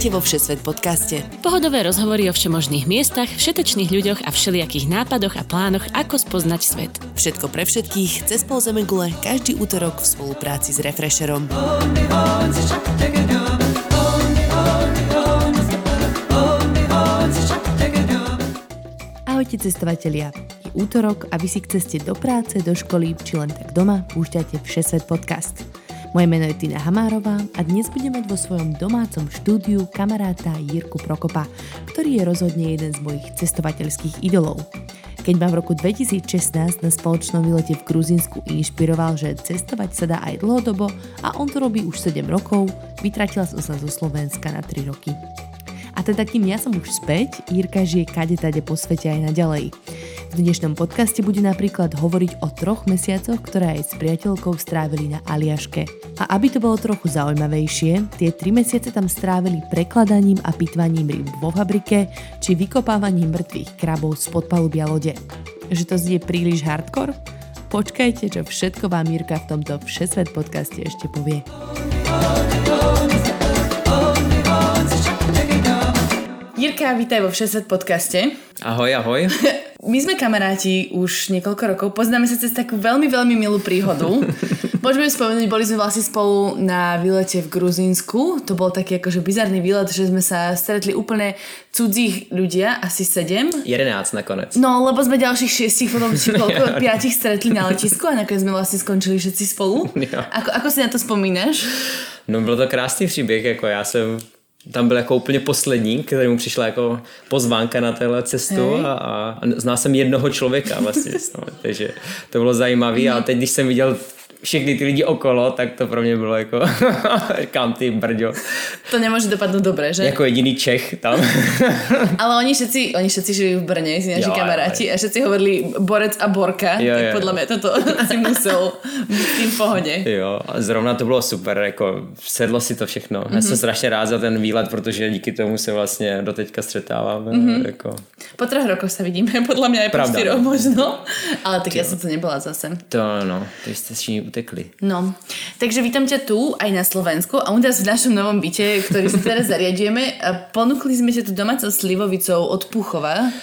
Vítajte vo Všesvet podcaste. Pohodové rozhovory o všemožných miestach, všetečných ľuďoch a všelijakých nápadoch a plánoch, ako spoznať svet. Všetko pre všetkých, cez pol gule, každý útorok v spolupráci s Refresherom. Ahojte cestovatelia. Je útorok a vy si k ceste do práce, do školy či len tak doma púšťate Všesvet podcast. Moje meno je Tina Hamárová a dnes budem mať vo svojom domácom štúdiu kamaráta Jirku Prokopa, ktorý je rozhodne jeden z mojich cestovateľských idolov. Keď ma v roku 2016 na spoločnom výlete v Gruzínsku inšpiroval, že cestovať sa dá aj dlhodobo a on to robí už 7 rokov, vytratila som sa zo Slovenska na 3 roky. A teda kým ja som už späť, Jirka žije kade tade po svete aj naďalej. V dnešnom podcaste bude napríklad hovoriť o troch mesiacoch, ktoré aj s priateľkou strávili na Aliaške. A aby to bolo trochu zaujímavejšie, tie tri mesiace tam strávili prekladaním a pitvaním rýb vo fabrike či vykopávaním mŕtvych krabov z podpalubia lode. Že to znie príliš hardcore? Počkajte, čo všetko vám Mirka v tomto Všesvet podcaste ešte povie. Jirka, vítaj vo Všesvet podcaste. Ahoj, ahoj. My sme kamaráti už niekoľko rokov, poznáme sa cez takú veľmi, veľmi milú príhodu. Môžeme spomenúť, boli sme vlastne spolu na výlete v Gruzínsku. To bol taký akože bizarný výlet, že sme sa stretli úplne cudzích ľudia, asi sedem. 11 nakonec. No, lebo sme ďalších šiestich, potom či koľko, piatich stretli na letisku a nakoniec sme vlastne skončili všetci spolu. Ako, ako si na to spomínaš? No, byl to krásný příběh, jako já jsem tam byl jako úplně poslední, kterému přišla jako pozvánka na téhle cestu a, a, a znal jsem jednoho člověka vlastně, no, takže to bylo zajímavé a teď, když jsem viděl všechny ty lidi okolo, tak to pro mě bylo jako, kam ty brďo. To nemůže dopadnout dobře, že? Jako jediný Čech tam. Ale oni všetci, oni všetci žijí v Brně, si naši kamaráti a všetci hovorili Borec a Borka, jo, tak jo, podle mě toto si musel být v pohodě. Jo, a zrovna to bylo super, jako sedlo si to všechno. Mm-hmm. Já jsem mhm. strašně rád za ten výlet, protože díky tomu se vlastně do teďka střetáváme. Mm-hmm. Jako. Po třech rokoch se vidíme, podle mě je Pravda. po no. možno. Ale tak já jsem to nebyla zase. To no, ty jste utekli. No, takže vítam ťa tu aj na Slovensku a u nás v našom novom byte, ktorý si teraz zariadujeme. Ponúkli sme ťa tu domácou slivovicou od Puchova.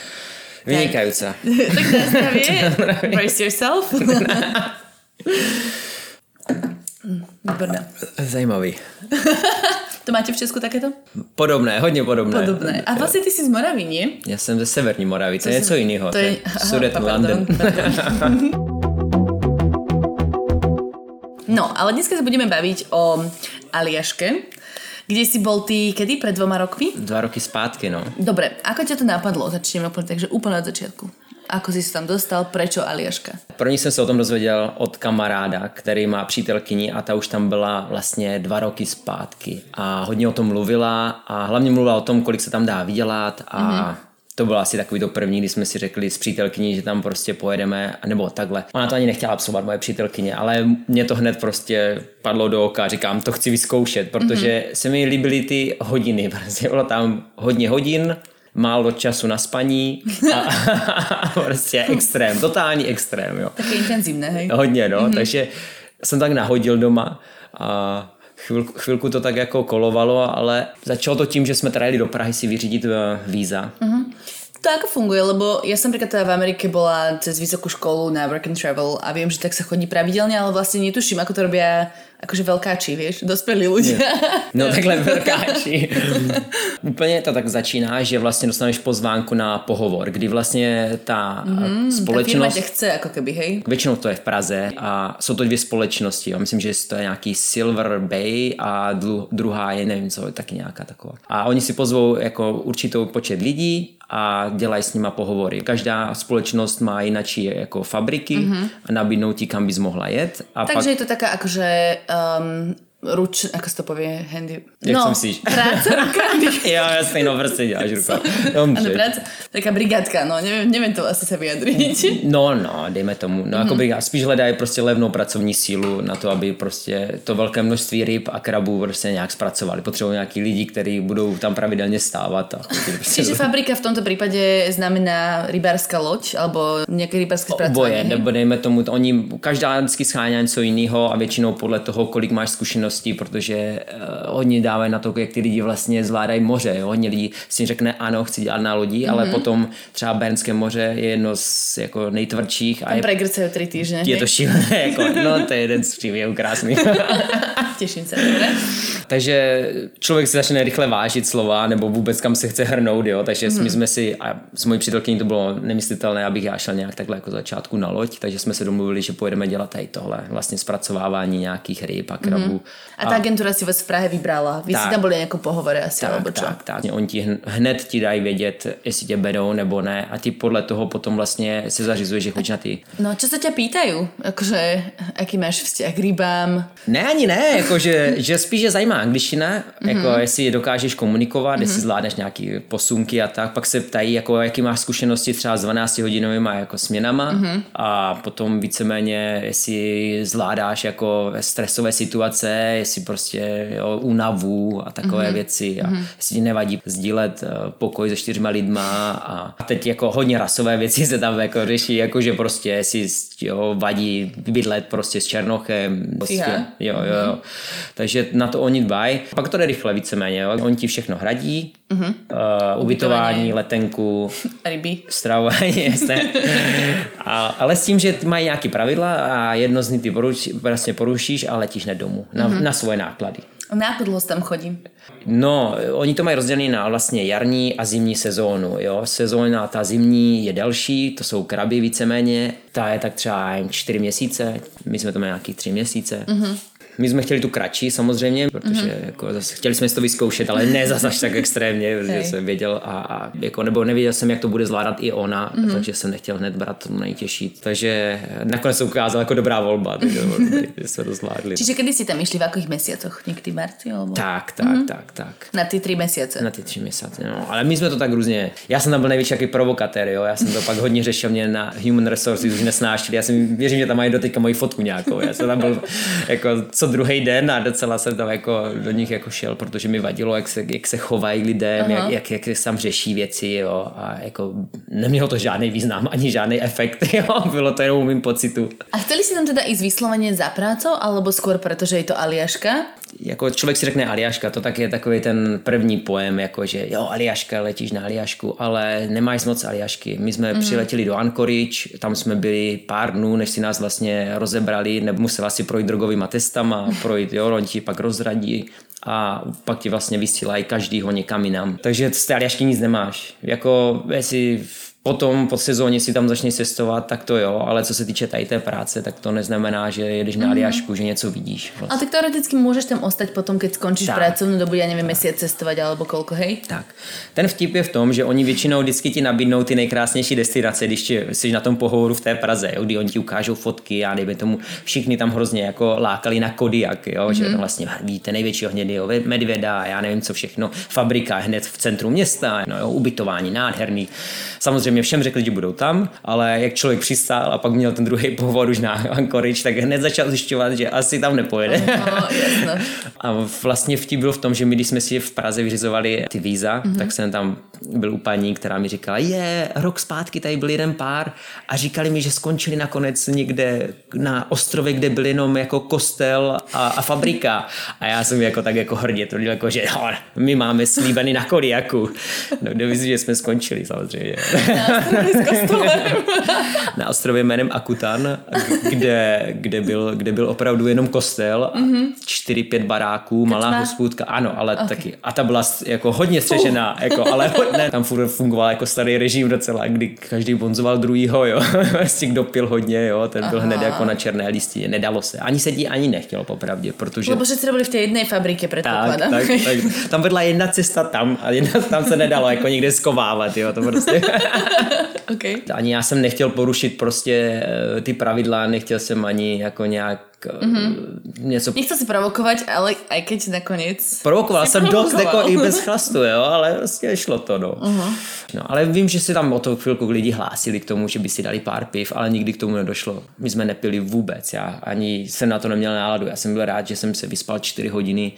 Vynikajúca. tak na zdravie. Brace yourself. Výborná. Zajímavý. To máte v Česku takéto? Podobné, hodně podobné. Podobné. A vlastně ty jsi z Moravy? Já jsem ze Severní Moravy, to je něco jiného. To je... Sudet London. No, ale dneska sa budeme baviť o Aliaške, kde si bol ty kedy? Pred dvoma rokmi? Dva roky zpátky, no. Dobre, ako ťa to napadlo? Začneme úplne, takže úplne od začiatku. Ako si se tam dostal, prečo Aliaška? První jsem se o tom dozvěděl od kamaráda, který má přítelkyni a ta už tam byla vlastně dva roky zpátky a hodně o tom mluvila a hlavně mluvila o tom, kolik se tam dá vydělat a mm-hmm to bylo asi takový to první, kdy jsme si řekli s přítelkyní, že tam prostě pojedeme, nebo takhle. Ona to ani nechtěla absolvovat, moje přítelkyně, ale mě to hned prostě padlo do oka, říkám, to chci vyzkoušet, protože mm-hmm. se mi líbily ty hodiny, prostě bylo tam hodně hodin, málo času na spaní a, a prostě extrém, totální extrém, jo. Taky intenzivné, hej? Hodně, no, mm-hmm. takže jsem tak nahodil doma a chvilku, chvilku to tak jako kolovalo, ale začalo to tím, že jsme teda jeli do Prahy si vyřídit eh, víza. Uh-huh. To ako funguje, lebo ja som napríklad teda v Amerike bola cez vysokú školu na work and travel a viem, že tak sa chodí pravidelne, ale vlastne netuším, ako to robia akože velkáči, víš, dospělí lidé. No takhle velkáči. Úplně to tak začíná, že vlastně dostaneš pozvánku na pohovor, kdy vlastně ta mm, společnost... Ta chce, jako keby, hej? Většinou to je v Praze a jsou to dvě společnosti. Já myslím, že to je nějaký Silver Bay a druhá je, nevím co, taky nějaká taková. A oni si pozvou jako určitou počet lidí a dělají s nima pohovory. Každá společnost má jinačí jako fabriky mm-hmm. a nabídnou ti, kam bys mohla jet. A Takže pak... je to taká akože um, ruč, ako se to povie, handy. Jak no, myslíš? práce rukami. jo, jasný, no prostě děláš ruka. Ano, práce, taká brigádka, no, nevím, nevím to asi se vyjadřit. No, no, dejme tomu. No, mm-hmm. jako brigád, spíš hledají prostě levnou pracovní sílu na to, aby prostě to velké množství ryb a krabů prostě nějak zpracovali. Potřebují nějaký lidi, kteří budou tam pravidelně stávat. A prostě Čiže fabrika v tomto případě znamená rybárská loď, alebo nějaké rybárské zpracování? Oboje, nebo dejme tomu, oni, každá vždycky schání něco jiného a většinou podle toho, kolik máš zkušenost zkušeností, protože uh, hodně dávají na to, jak ty lidi vlastně zvládají moře. Jo? Hodně lidí si řekne, ano, chci dělat na lodi, mm-hmm. ale mhm. potom třeba Bernské moře je jedno z jako nejtvrdších. A Tam je, tři týdny. Je to šílené, jako, no to je jeden z příběhů krásný. Těším se? Takže člověk si začne rychle vážit slova, nebo vůbec kam se chce hrnout, jo? takže mm-hmm. my jsme si, a s mojí přítelkyní to bylo nemyslitelné, abych já šel nějak takhle jako začátku na loď, takže jsme se domluvili, že pojedeme dělat tady tohle, vlastně zpracovávání nějakých ryb a krabů. Mm-hmm. A ta agentura si vás v Prahe vybrala. Vy tak, si tam byli jako pohovory asi, tak, alebo čo? Tak, tak. Oni ti hned ti dají vědět, jestli tě berou nebo ne a ty podle toho potom vlastně se zařizuješ, že chodíš na ty. No, čo se tě pýtají? Jakože, jaký máš vztah k rybám? Ne, ani ne, jakože, že spíš je zajímá angličtina, mm-hmm. jako jestli dokážeš komunikovat, mm-hmm. jestli zvládneš nějaký posunky a tak, pak se ptají, jako jaký máš zkušenosti třeba s 12 hodinovými jako směnama mm-hmm. a potom víceméně, jestli zvládáš jako stresové situace, jestli prostě jo, únavu a takové mm-hmm. věci a mm-hmm. jestli ti nevadí sdílet eh, pokoj se čtyřma lidma a teď jako hodně rasové věci se tam jako řeší, jako že prostě jestli jo, vadí bydlet prostě s Černochem. Prostě, jo, jo, jo. Mm-hmm. Takže na to oni dbají. Pak to jde rychle víceméně, jo. Oni ti všechno hradí, mm-hmm. uh, ubytování, letenku, ryby, stravování, a, ale s tím, že mají nějaké pravidla a jedno z nich ty poruč, vlastně porušíš a letíš hned domů na, mm-hmm. Na svoje náklady. Na jak dlouho tam chodím? No, oni to mají rozdělené na vlastně jarní a zimní sezónu. Jo? Sezóna ta zimní je delší, to jsou kraby víceméně, ta je tak třeba čtyři měsíce, my jsme to měli nějaký tři měsíce. Mm-hmm. My jsme chtěli tu kratší samozřejmě, protože mm-hmm. jako zase, chtěli jsme si to vyzkoušet, ale ne zase až tak extrémně, protože jsem věděl a, a jako, nebo nevěděl jsem, jak to bude zvládat i ona, mm-hmm. takže jsem nechtěl hned brát to nejtěžší. Takže nakonec se ukázala jako dobrá volba, takže jsme to zvládli. Čiže kdy si tam išli, v jakých měsících? Někdy marci? Alebo... Tak, tak, mm-hmm. tak, tak. Na ty tři měsíce? Na ty tři měsíce, no. Ale my jsme to tak různě, já jsem tam byl největší jaký provokatér, jo. Já jsem to pak hodně řešil, mě na Human Resources už nesnášeli. Já si věřím, že tam mají doteďka moji fotku nějakou. Já jsem tam byl jako co druhý den a docela jsem tam jako do nich jako šel, protože mi vadilo, jak se, jak se chovají lidem, jak, jak, jak, jak tam řeší věci, jo, a jako nemělo to žádný význam, ani žádný efekt, jo, bylo to jenom mým pocitu. A chceli si tam teda i vysloveně za prácou, alebo skôr protože je to Aliaška? Jako člověk si řekne Aliaška, to tak je takový ten první pojem, jako že jo, Aliaška, letíš na Aliašku, ale nemáš moc Aliašky. My jsme mm. přiletěli do Anchorage, tam jsme byli pár dnů, než si nás vlastně rozebrali, nebo musela si projít drogovýma testama, projít, jo, oni ti pak rozradí a pak ti vlastně vysílají každýho někam jinam. Takže z té Aliašky nic nemáš. Jako jestli Potom po sezóně si tam začneš cestovat, tak to jo, ale co se týče tady té práce, tak to neznamená, že jedeš na Aliašku, že něco vidíš. Vlastně. A tak teoreticky můžeš tam ostať potom, když skončíš pracovní dobu, já nevím, měsíc cestovat alebo kolko, hej? Tak. Ten vtip je v tom, že oni většinou vždycky ti nabídnou ty nejkrásnější destinace, když jsi na tom pohovoru v té Praze, jo, kdy oni ti ukážou fotky a dejme tomu, všichni tam hrozně jako lákali na Kodiak, jo, mm-hmm. že mhm. vlastně vidíte největšího hnědého medvěda, já nevím co všechno, fabrika hned v centru města, no jo, ubytování nádherný. Samozřejmě samozřejmě všem řekli, že budou tam, ale jak člověk přistál a pak měl ten druhý pohovor už na Anchorage, tak hned začal zjišťovat, že asi tam nepojede. No, a vlastně vtip byl v tom, že my, když jsme si v Praze vyřizovali ty víza, mm-hmm. tak jsem tam byl u paní, která mi říkala, je, rok zpátky tady byl jeden pár a říkali mi, že skončili nakonec někde na ostrově, kde byl jenom jako kostel a, a fabrika. A já jsem jako tak jako hrdě tvrdil, jako, že no, my máme slíbený na Kodiaku. No, kdo že jsme skončili samozřejmě. na ostrově jménem Akutan, kde, kde, byl, kde byl opravdu jenom kostel, mm-hmm. čtyři, pět baráků, malá hospůdka, ano, ale okay. taky. A ta byla jako hodně střežená, uh. jako, ale ne, tam furt fungoval jako starý režim docela, kdy každý bonzoval druhýho, jo. Vlastně kdo pil hodně, jo, ten byl Aha. hned jako na černé listině. Nedalo se. Ani se ani nechtělo popravdě, protože... Lebo že jste byli v té jedné fabrice, předpokládám. Tak, tak, tak, tam vedla jedna cesta tam a jedna tam se nedalo jako někde skovávat, jo, to prostě... okay. Ani já jsem nechtěl porušit prostě eh, ty pravidla, nechtěl jsem ani jako nějak mm-hmm. něco... Nechci si provokovat, ale i keď nakonec... Provokoval jsem provokoval. dost jako i bez chlastu, jo, ale vlastně šlo to, no. Uh-huh. no. ale vím, že si tam o to chvilku lidi hlásili k tomu, že by si dali pár piv, ale nikdy k tomu nedošlo. My jsme nepili vůbec, já ani jsem na to neměl náladu, já jsem byl rád, že jsem se vyspal čtyři hodiny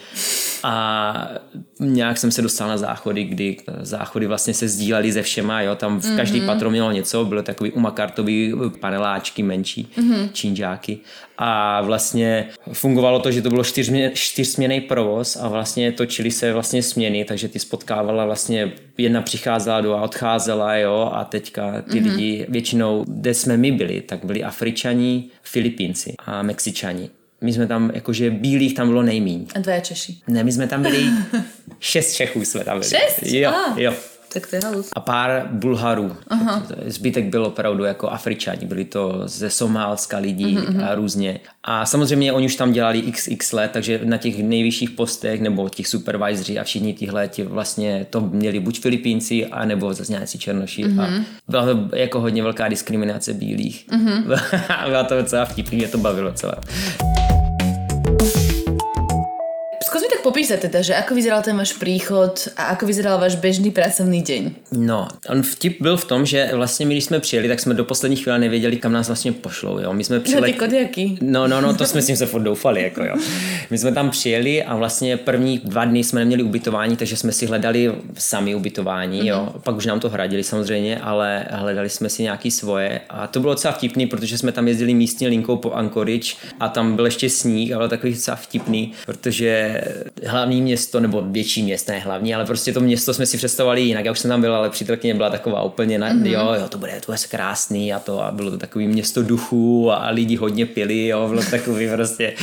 a nějak jsem se dostal na záchody, kdy záchody vlastně se sdíleli ze všema, jo, tam v každý mm-hmm. patro mělo něco, bylo takový umakartový paneláčky menší, mm-hmm. čínžáky a vlastně fungovalo to, že to bylo čtyřmě, čtyřsměný provoz a vlastně točili se vlastně směny, takže ty spotkávala vlastně jedna přicházela do a odcházela, jo, a teďka ty mm-hmm. lidi většinou, kde jsme my byli, tak byli Afričani, Filipínci a Mexičani. My jsme tam, jakože bílých tam bylo nejmíň. A dva Češi. Ne, my jsme tam byli, šest Čechů jsme tam byli. Šest? Jo, ah. jo. Tak to je halus. A pár Bulharů. Aha. Zbytek byl opravdu jako Afričani. Byli to ze Somálska lidí uh-huh. a různě. A samozřejmě oni už tam dělali xx let, takže na těch nejvyšších postech nebo těch supervisory a všichni tihle ti vlastně to měli buď Filipínci, anebo zase nějací černoši. Uh-huh. A byla to jako hodně velká diskriminace bílých. Uh-huh. byla to docela vtipný, mě to bavilo celé. Tak popísať teda, že ako vyzeral ten váš príchod a ako vyzeral váš bežný pracovný deň. No, on vtip byl v tom, že vlastně my, když jsme přijeli, tak jsme do poslední chvíle nevěděli, kam nás vlastně pošlou, jo. My jsme přijeli... Ty No, no, no, to jsme s tím se furt doufali, jako jo. My jsme tam přijeli a vlastně první dva dny jsme neměli ubytování, takže jsme si hledali sami ubytování, jo. Mm-hmm. Pak už nám to hradili samozřejmě, ale hledali jsme si nějaký svoje a to bylo docela vtipný, protože jsme tam jezdili místní linkou po Anchorage a tam byl ještě sníh a byl takový docela vtipný, protože hlavní město, nebo větší město, ne hlavní, ale prostě to město jsme si představovali jinak. Já už jsem tam byla, ale přítelkyně byla taková úplně, na, mm-hmm. jo, jo, to bude, to bude krásný a to a bylo to takový město duchů a lidi hodně pili, jo, bylo to takový prostě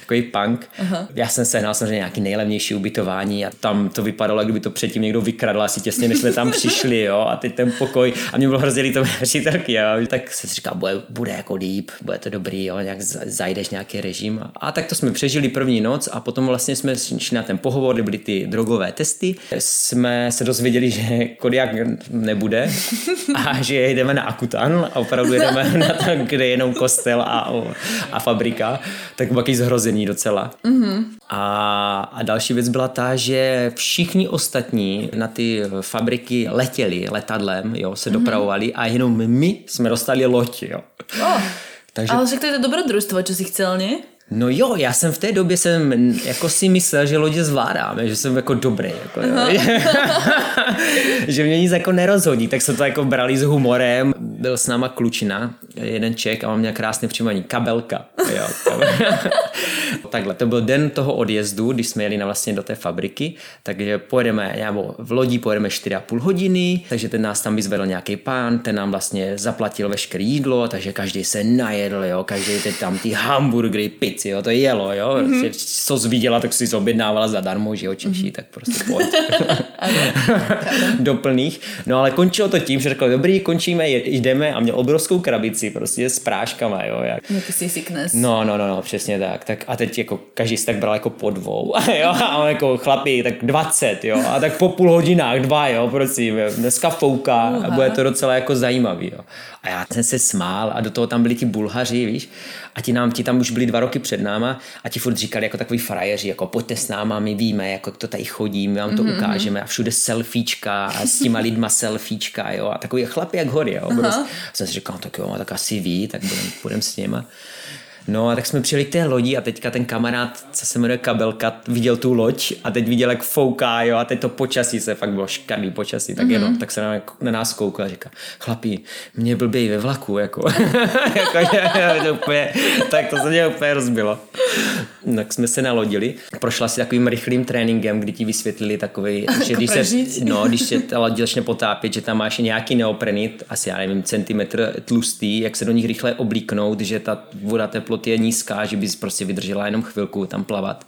takový punk. Uh-huh. Já jsem sehnal samozřejmě nějaký nejlevnější ubytování a tam to vypadalo, kdyby to předtím někdo vykradl asi těsně, než jsme tam přišli, jo, a teď ten pokoj a mě bylo hrozně to přítelky, jo, tak se říká, bude, bude jako líp, bude to dobrý, jo, nějak zajdeš nějaký režim a, a tak to jsme přežili první noc a potom vlastně jsme na ten pohovor, byly ty drogové testy, jsme se dozvěděli, že Kodiak nebude a že jdeme na Akutan a opravdu jdeme na to, kde je jenom kostel a, a fabrika, tak byl zhrozený docela. Mm-hmm. A, a další věc byla ta, že všichni ostatní na ty fabriky letěli letadlem, jo, se mm-hmm. dopravovali a jenom my jsme dostali loď, jo. Oh. Takže... Ale však to je to dobrodružstvo, co si chcel, ne? No jo, já jsem v té době jsem jako si myslel, že lodě zvládáme, že jsem jako dobrý. Jako, jo. že mě nic jako nerozhodí, tak se to jako brali s humorem. Byl s náma klučina, jeden Ček a mám měl krásné přijímání. Kabelka. Jo, kabelka. Takhle, to byl den toho odjezdu, když jsme jeli na vlastně do té fabriky, takže pojedeme, nebo v lodi pojedeme 4,5 hodiny, takže ten nás tam vyzvedl nějaký pán, ten nám vlastně zaplatil veškeré jídlo, takže každý se najedl, jo, každý teď tam ty hamburgery, pizzy, jo, to jelo, jo, mm-hmm. prostě, co jsi viděla, tak si objednávala zadarmo, že jo, Češi, mm-hmm. tak prostě pojď. do plných. No ale končilo to tím, že řekl, dobrý, končíme, jdeme a měl obrovskou krabici prostě s práškama, jo. Jak... No, no, no, no, přesně tak. tak a teď jako každý si tak bral jako po dvou, jo, a on jako chlapi, tak 20, jo, a tak po půl hodinách dva, jo, prosím, jo. dneska fouká a bude to docela jako zajímavý, jo. A já jsem se smál a do toho tam byli ti bulhaři, víš, a ti nám, ti tam už byli dva roky před náma a ti furt říkali jako takový frajeři, jako pojďte s náma, my víme, jako to tady chodí, my vám to mm-hmm. ukážeme a všude selfiečka a s těma lidma selfiečka, jo, a takový chlapy jak hory, jo. Uh-huh. Jsem si říkal, tak jo, tak asi ví, tak budem, budem s nima. No a tak jsme přijeli k té lodi a teďka ten kamarád, co se jmenuje Kabelka, viděl tu loď a teď viděl, jak fouká, jo, a teď to počasí se fakt bylo škadý počasí, tak mm-hmm. jenom, tak se na, na nás koukal a říká, chlapi, mě blběj ve vlaku, jako, jako to úplně, tak to se mě úplně rozbilo. Tak jsme se nalodili, prošla si takovým rychlým tréninkem, kdy ti vysvětlili takový, že když se, no, když se ta loď začne potápět, že tam máš nějaký neoprenit, asi já nevím, centimetr tlustý, jak se do nich rychle oblíknout, že ta voda teplo teplota je nízká, že bys prostě vydržela jenom chvilku tam plavat.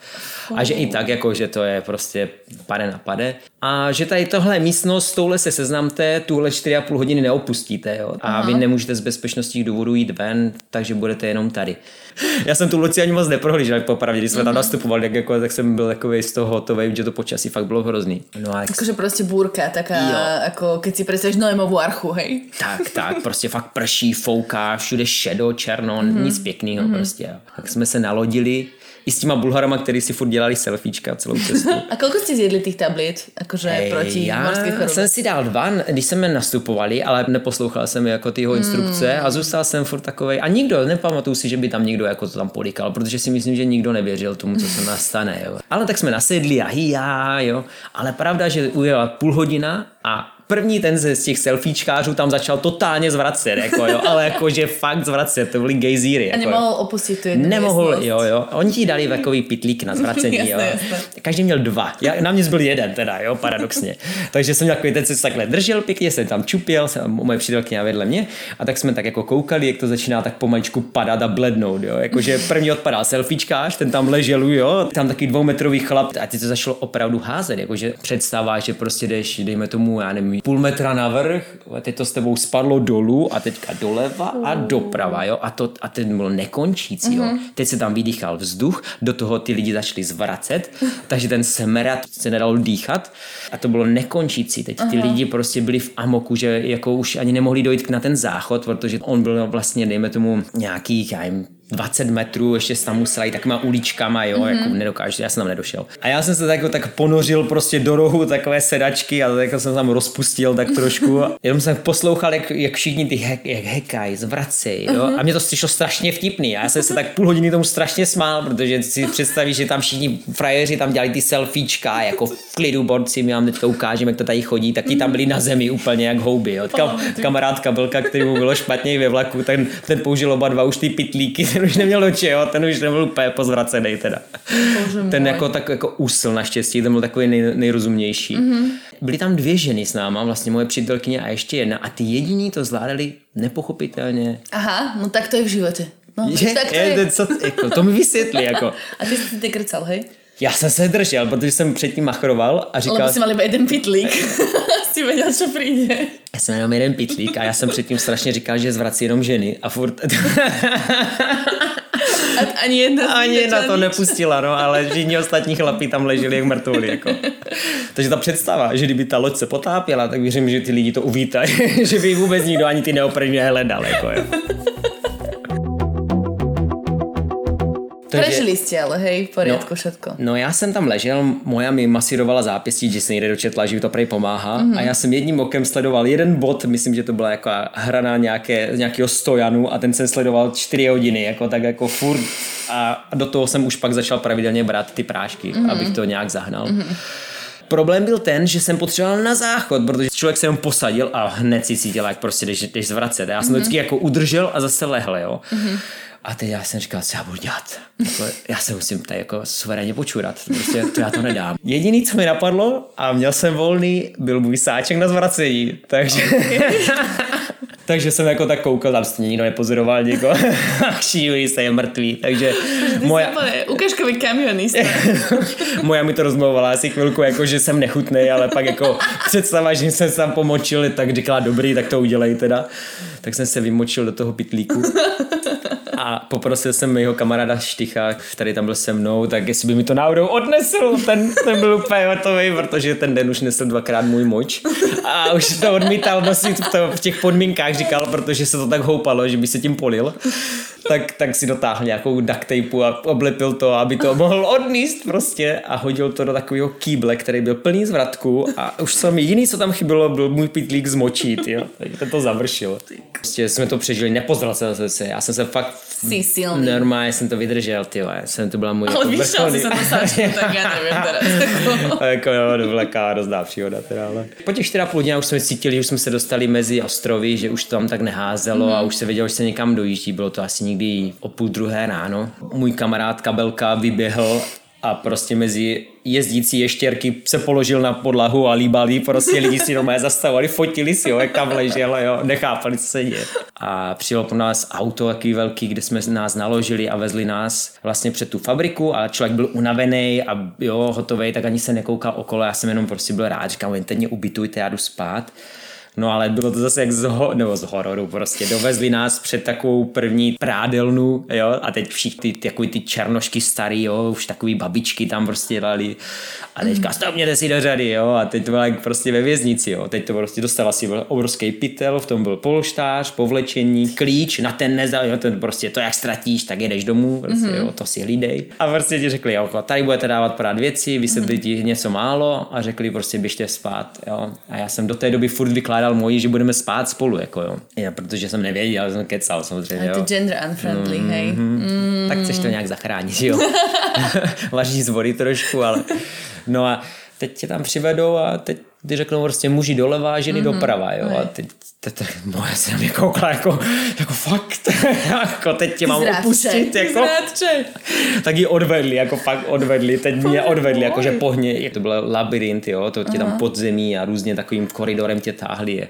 A že i tak, jako, že to je prostě pade na pade. A že tady tohle místnost, touhle se seznamte, tuhle 4,5 hodiny neopustíte. Jo? A Aha. vy nemůžete z bezpečnostních důvodů jít ven, takže budete jenom tady. Já jsem tu Luci ani moc neprohlížel, popravdě, když jsme tam mhm. nastupovali, tak, jako, tak jsem byl takový z toho hotový, že to počasí fakt bylo hrozný. No a Jakože prostě bůrka, taká, jo. jako keď si představíš Noemovou archu, hej? Tak, tak, prostě fakt prší, fouká, všude šedo, černo, mm-hmm. nic pěkného mm-hmm. Prostě. Tak jsme se nalodili, i s těma Bulharama, který si furt dělali selfiečka celou cestu. A kolik jste zjedli těch tablet, jakože hey, proti já jsem si dal dva, když jsme nastupovali, ale neposlouchal jsem jako ty jeho hmm. instrukce a zůstal jsem furt takový. A nikdo, nepamatuju si, že by tam někdo jako to tam polikal, protože si myslím, že nikdo nevěřil tomu, co se nastane. Jo. Ale tak jsme nasedli a hija, jo. Ale pravda, že ujela půl hodina a první ten z těch selfiečkářů tam začal totálně zvracet, jako jo, ale jakože fakt zvracet, to byli gejzíry. Jako, a nemohl opustit tu jednu Nemohl, místnost. jo, jo. Oni ti dali takový pitlík na zvracení, jasne, jo. Jasne. Každý měl dva. Já, na mě byl jeden teda, jo, paradoxně. Takže jsem takový ten se takhle držel pěkně, jsem tam čupěl, jsem, moje přítelkyně vedle mě a tak jsme tak jako koukali, jak to začíná tak pomaličku padat a blednout, jo. Jakože první odpadal selfiečkář, ten tam ležel, jo, tam taky dvoumetrový chlap a ty to začalo opravdu házet, jakože představa, že prostě jdeš, dejme tomu, já nevím, půl metra navrh, a teď to s tebou spadlo dolů a teďka doleva a doprava, jo, a to a ten byl nekončící, jo. Mm-hmm. Teď se tam vydýchal vzduch, do toho ty lidi začali zvracet, takže ten smrad se nedal dýchat a to bylo nekončící. Teď ty lidi prostě byli v amoku, že jako už ani nemohli dojít na ten záchod, protože on byl vlastně, dejme tomu, nějakých, já jim 20 metrů, ještě tam musela jít takovýma uličkama, jo, mm-hmm. jako nedokážu, já jsem tam nedošel. A já jsem se tak, tak ponořil prostě do rohu takové sedačky a tak jsem tam rozpustil tak trošku. Jenom jsem poslouchal, jak, jak všichni ty hek, jak hekají, zvracej, jo. Mm-hmm. A mě to přišlo strašně vtipný. A já jsem se tak půl hodiny tomu strašně smál, protože si představíš, že tam všichni frajeři tam dělali ty selfiečka, jako v klidu borci, my vám teďka ukážeme, jak to tady chodí, tak ti tam byli na zemi úplně jak houby, jo. Kam, kamarádka Belka, který mu bylo špatně ve vlaku, ten, ten použil oba dva už ty pitlíky, ten už neměl oči, jo, ten už nebyl úplně pozvracený teda. Bože ten můj. jako tak jako úsil naštěstí, ten byl takový nej, nejrozumější. Mm-hmm. Byly tam dvě ženy s náma, vlastně moje přítelkyně a ještě jedna a ty jediný to zvládali nepochopitelně. Aha, no tak to je v životě. No, je, tak to, je, je. Co, jako, to mi vysvětlí. Jako. A ty jsi ty krcal, hej? Já jsem se držel, protože jsem předtím machroval a říkal... Ale si iba jeden pitlík. si věděl, co přijde. Já jsem jenom jeden pitlík a já jsem předtím strašně říkal, že zvrací jenom ženy a furt... A ani jedna, ani jedna to nepustila, no, ale všichni ostatní chlapí tam leželi jak mrtvoli. Jako. Takže ta představa, že kdyby ta loď se potápěla, tak věřím, že ty lidi to uvítají, že by vůbec nikdo ani ty neoprny nehledal. Jako, jo. Takže, Prežili jste ale, hej, v poriadku no, všetko. No já jsem tam ležel, moja mi masírovala zápěstí, že se někde dočetla, že mi to prej pomáhá mm-hmm. a já jsem jedním okem sledoval jeden bod, myslím, že to byla jako hra na nějaké, nějakého stojanu a ten jsem sledoval čtyři hodiny, jako tak jako furt a do toho jsem už pak začal pravidelně brát ty prášky, mm-hmm. abych to nějak zahnal. Mm-hmm. Problém byl ten, že jsem potřeboval na záchod, protože člověk se jenom posadil a hned si cítil, jak prostě jdeš, jdeš zvracet. Já jsem mm-hmm. to vždycky jako udržel a zase lehl, jo. Mm-hmm. A teď já jsem říkal, co já budu dělat? Jako, já se musím tady jako suverénně počurat. Prostě to já to nedám. Jediný, co mi napadlo, a měl jsem volný, byl můj sáček na zvracení. Takže... Takže jsem jako tak koukal, tam se nikdo nepozoroval nikoho. Šílí se, je mrtvý. Takže moja... Ukažkový kamionista. moja mi to rozmluvala asi chvilku, jako že jsem nechutný, ale pak jako představa, že jsem se tam pomočil, tak říkala dobrý, tak to udělej teda. Tak jsem se vymočil do toho pitlíku a poprosil jsem jeho kamaráda Štycha, který tam byl se mnou, tak jestli by mi to náhodou odnesl, ten, ten byl úplně hotový, protože ten den už nesl dvakrát můj moč. A už to odmítal nosit v, to, v těch podmínkách, říkal, protože se to tak houpalo, že by se tím polil. Tak, tak si dotáhl nějakou duct tape a oblepil to, aby to mohl odníst prostě. A hodil to do takového kýble, který byl plný zvratku. A už jsem jediný, co tam chybilo, byl můj pitlík zmočit, jo. Takže to, završil. Prostě jsme to přežili, nepozral jsem se, já jsem se fakt Jsi silný. Normálně jsem to vydržel, ty jsem to byla můj Ale jako víš, vrcholný... jsem to sáčku, tak já nevím teraz. jako jo, to byla taková rozdá příhoda teda, ale... Po těch 4,5 dní už jsme cítili, že už jsme se dostali mezi ostrovy, že už to tam tak neházelo mm. a už se vědělo, že se někam dojíždí, bylo to asi někdy o půl druhé ráno. Můj kamarád Kabelka vyběhl a prostě mezi jezdící ještěrky se položil na podlahu a líbali, prostě lidi si doma zastavovali, fotili si ho, jak tam ležel, jo, nechápali, co se děje. A přijelo po nás auto takový velký, kde jsme nás naložili a vezli nás vlastně před tu fabriku a člověk byl unavený a jo, hotový, tak ani se nekoukal okolo, já jsem jenom prostě byl rád, říkám, jen teď mě ubytujte, já jdu spát. No ale bylo to zase jak z, ho, nebo z hororu prostě. Dovezli nás před takovou první prádelnu, jo, a teď všichni ty, takový ty černošky starý, jo, už takový babičky tam prostě dali. A teďka stopněte si do řady, jo, a teď to bylo jak prostě ve věznici, jo. Teď to prostě dostala si obrovský pytel, v tom byl polštář, povlečení, klíč, na ten nezdal, jo, ten prostě to jak ztratíš, tak jedeš domů, prostě, mm-hmm. jo, to si hlídej. A prostě ti řekli, jo, tady budete dávat pořád věci, vysvětlit mm-hmm. ti něco málo a řekli prostě běžte spát, jo. A já jsem do té doby furt vykládal požádal moji, že budeme spát spolu, jako jo. Já, protože jsem nevěděl, jsem kecal samozřejmě, jo. to gender unfriendly, mm, hej. Mm. Tak chceš to nějak zachránit, jo. Vaří z vody trošku, ale... No a teď tě tam přivedou a teď ty řeknou prostě muži doleva, ženy mm-hmm. doprava, jo. A teď moje se na mě koukla jako, jako fakt, jako teď tě mám Zrádče. opustit, jako. Zrádče. Tak ji odvedli, jako fakt odvedli, teď mě odvedli, jako že pohně, jak to byl labirint, jo, to tě tam podzemí a různě takovým koridorem tě táhli.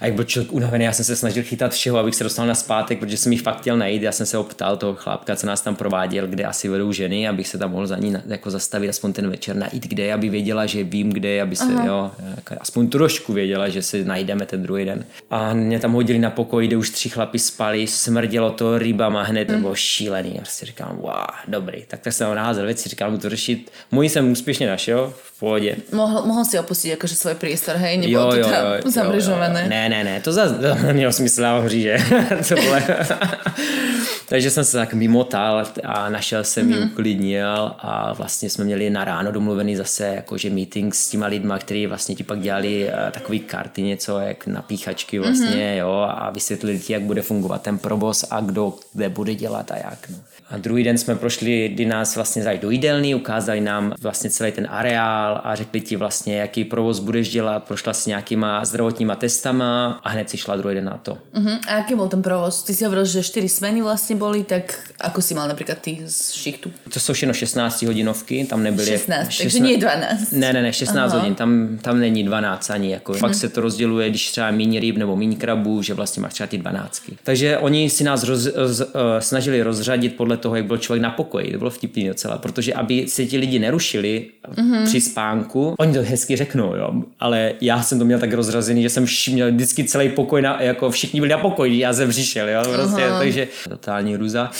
A jak byl člověk unavený, já jsem se snažil chytat všeho, abych se dostal na zpátek, protože jsem jich fakt chtěl najít. Já jsem se optal toho chlápka, co nás tam prováděl, kde asi vedou ženy, abych se tam mohl za ní jako zastavit aspoň ten večer, najít kde, je, aby věděla, že vím kde, je, aby se, jo, jako aspoň trošku věděla, že si najdeme ten druhý den. A mě tam hodili na pokoj, kde už tři chlapi spali, smrdělo to rybama hned, to bylo šílený. Já si říkám, wow, dobrý, tak tak jsem tam naházel věci, říkal mu to řešit. Můj jsem úspěšně našel, v pohodě. Mohol, mohol si opustiť akože svoj priestor, hej? Jo, Nebolo jo, to tam jo, jo, zamrežované. jo. Ne, ne, ne, to zase to nemělo smysl, já že to bylo... Takže jsem se tak mimotal a našel jsem Mhm. ji, uklidnil a vlastně jsme měli na ráno domluvený zase jakože meeting s těma lidma, kteří vlastně ti pak dělali eh, takový karty něco, jak na píchačky vlastně, Mhm. jo, a vysvětlili ti, jak bude fungovat ten provoz a kdo kde bude dělat a jak, no. A druhý den jsme prošli, kdy nás vlastně vzali do jídelny, ukázali nám vlastně celý ten areál a řekli ti vlastně, jaký provoz budeš dělat, prošla si nějakýma zdravotníma testama a hned si šla druhý den na to. Uh-huh. A aký bol ten provoz? Ty si hovoril, že 4 smeny vlastne boli, tak ako si mal napríklad ty z šichtu? To jsou všechno 16 hodinovky, tam nebyly... 16, takže nie 12. Ne, ne, ne, 16 Aha. hodin, tam, tam není 12 ani. Jako. Pak se to rozděluje, když třeba méně ryb nebo méně krabů, že vlastně máš třeba ty 12. Takže oni si nás roz, roz, uh, snažili rozřadit podle toho, jak byl člověk na pokoji. To bylo vtipný docela, protože aby se ti lidi nerušili mm-hmm. při spánku, oni to hezky řeknou, jo, ale já jsem to měl tak rozrazený, že jsem vš- měl vždycky celý pokoj, na, jako všichni byli na pokoji, já jsem přišel, jo, prostě, takže totální růza.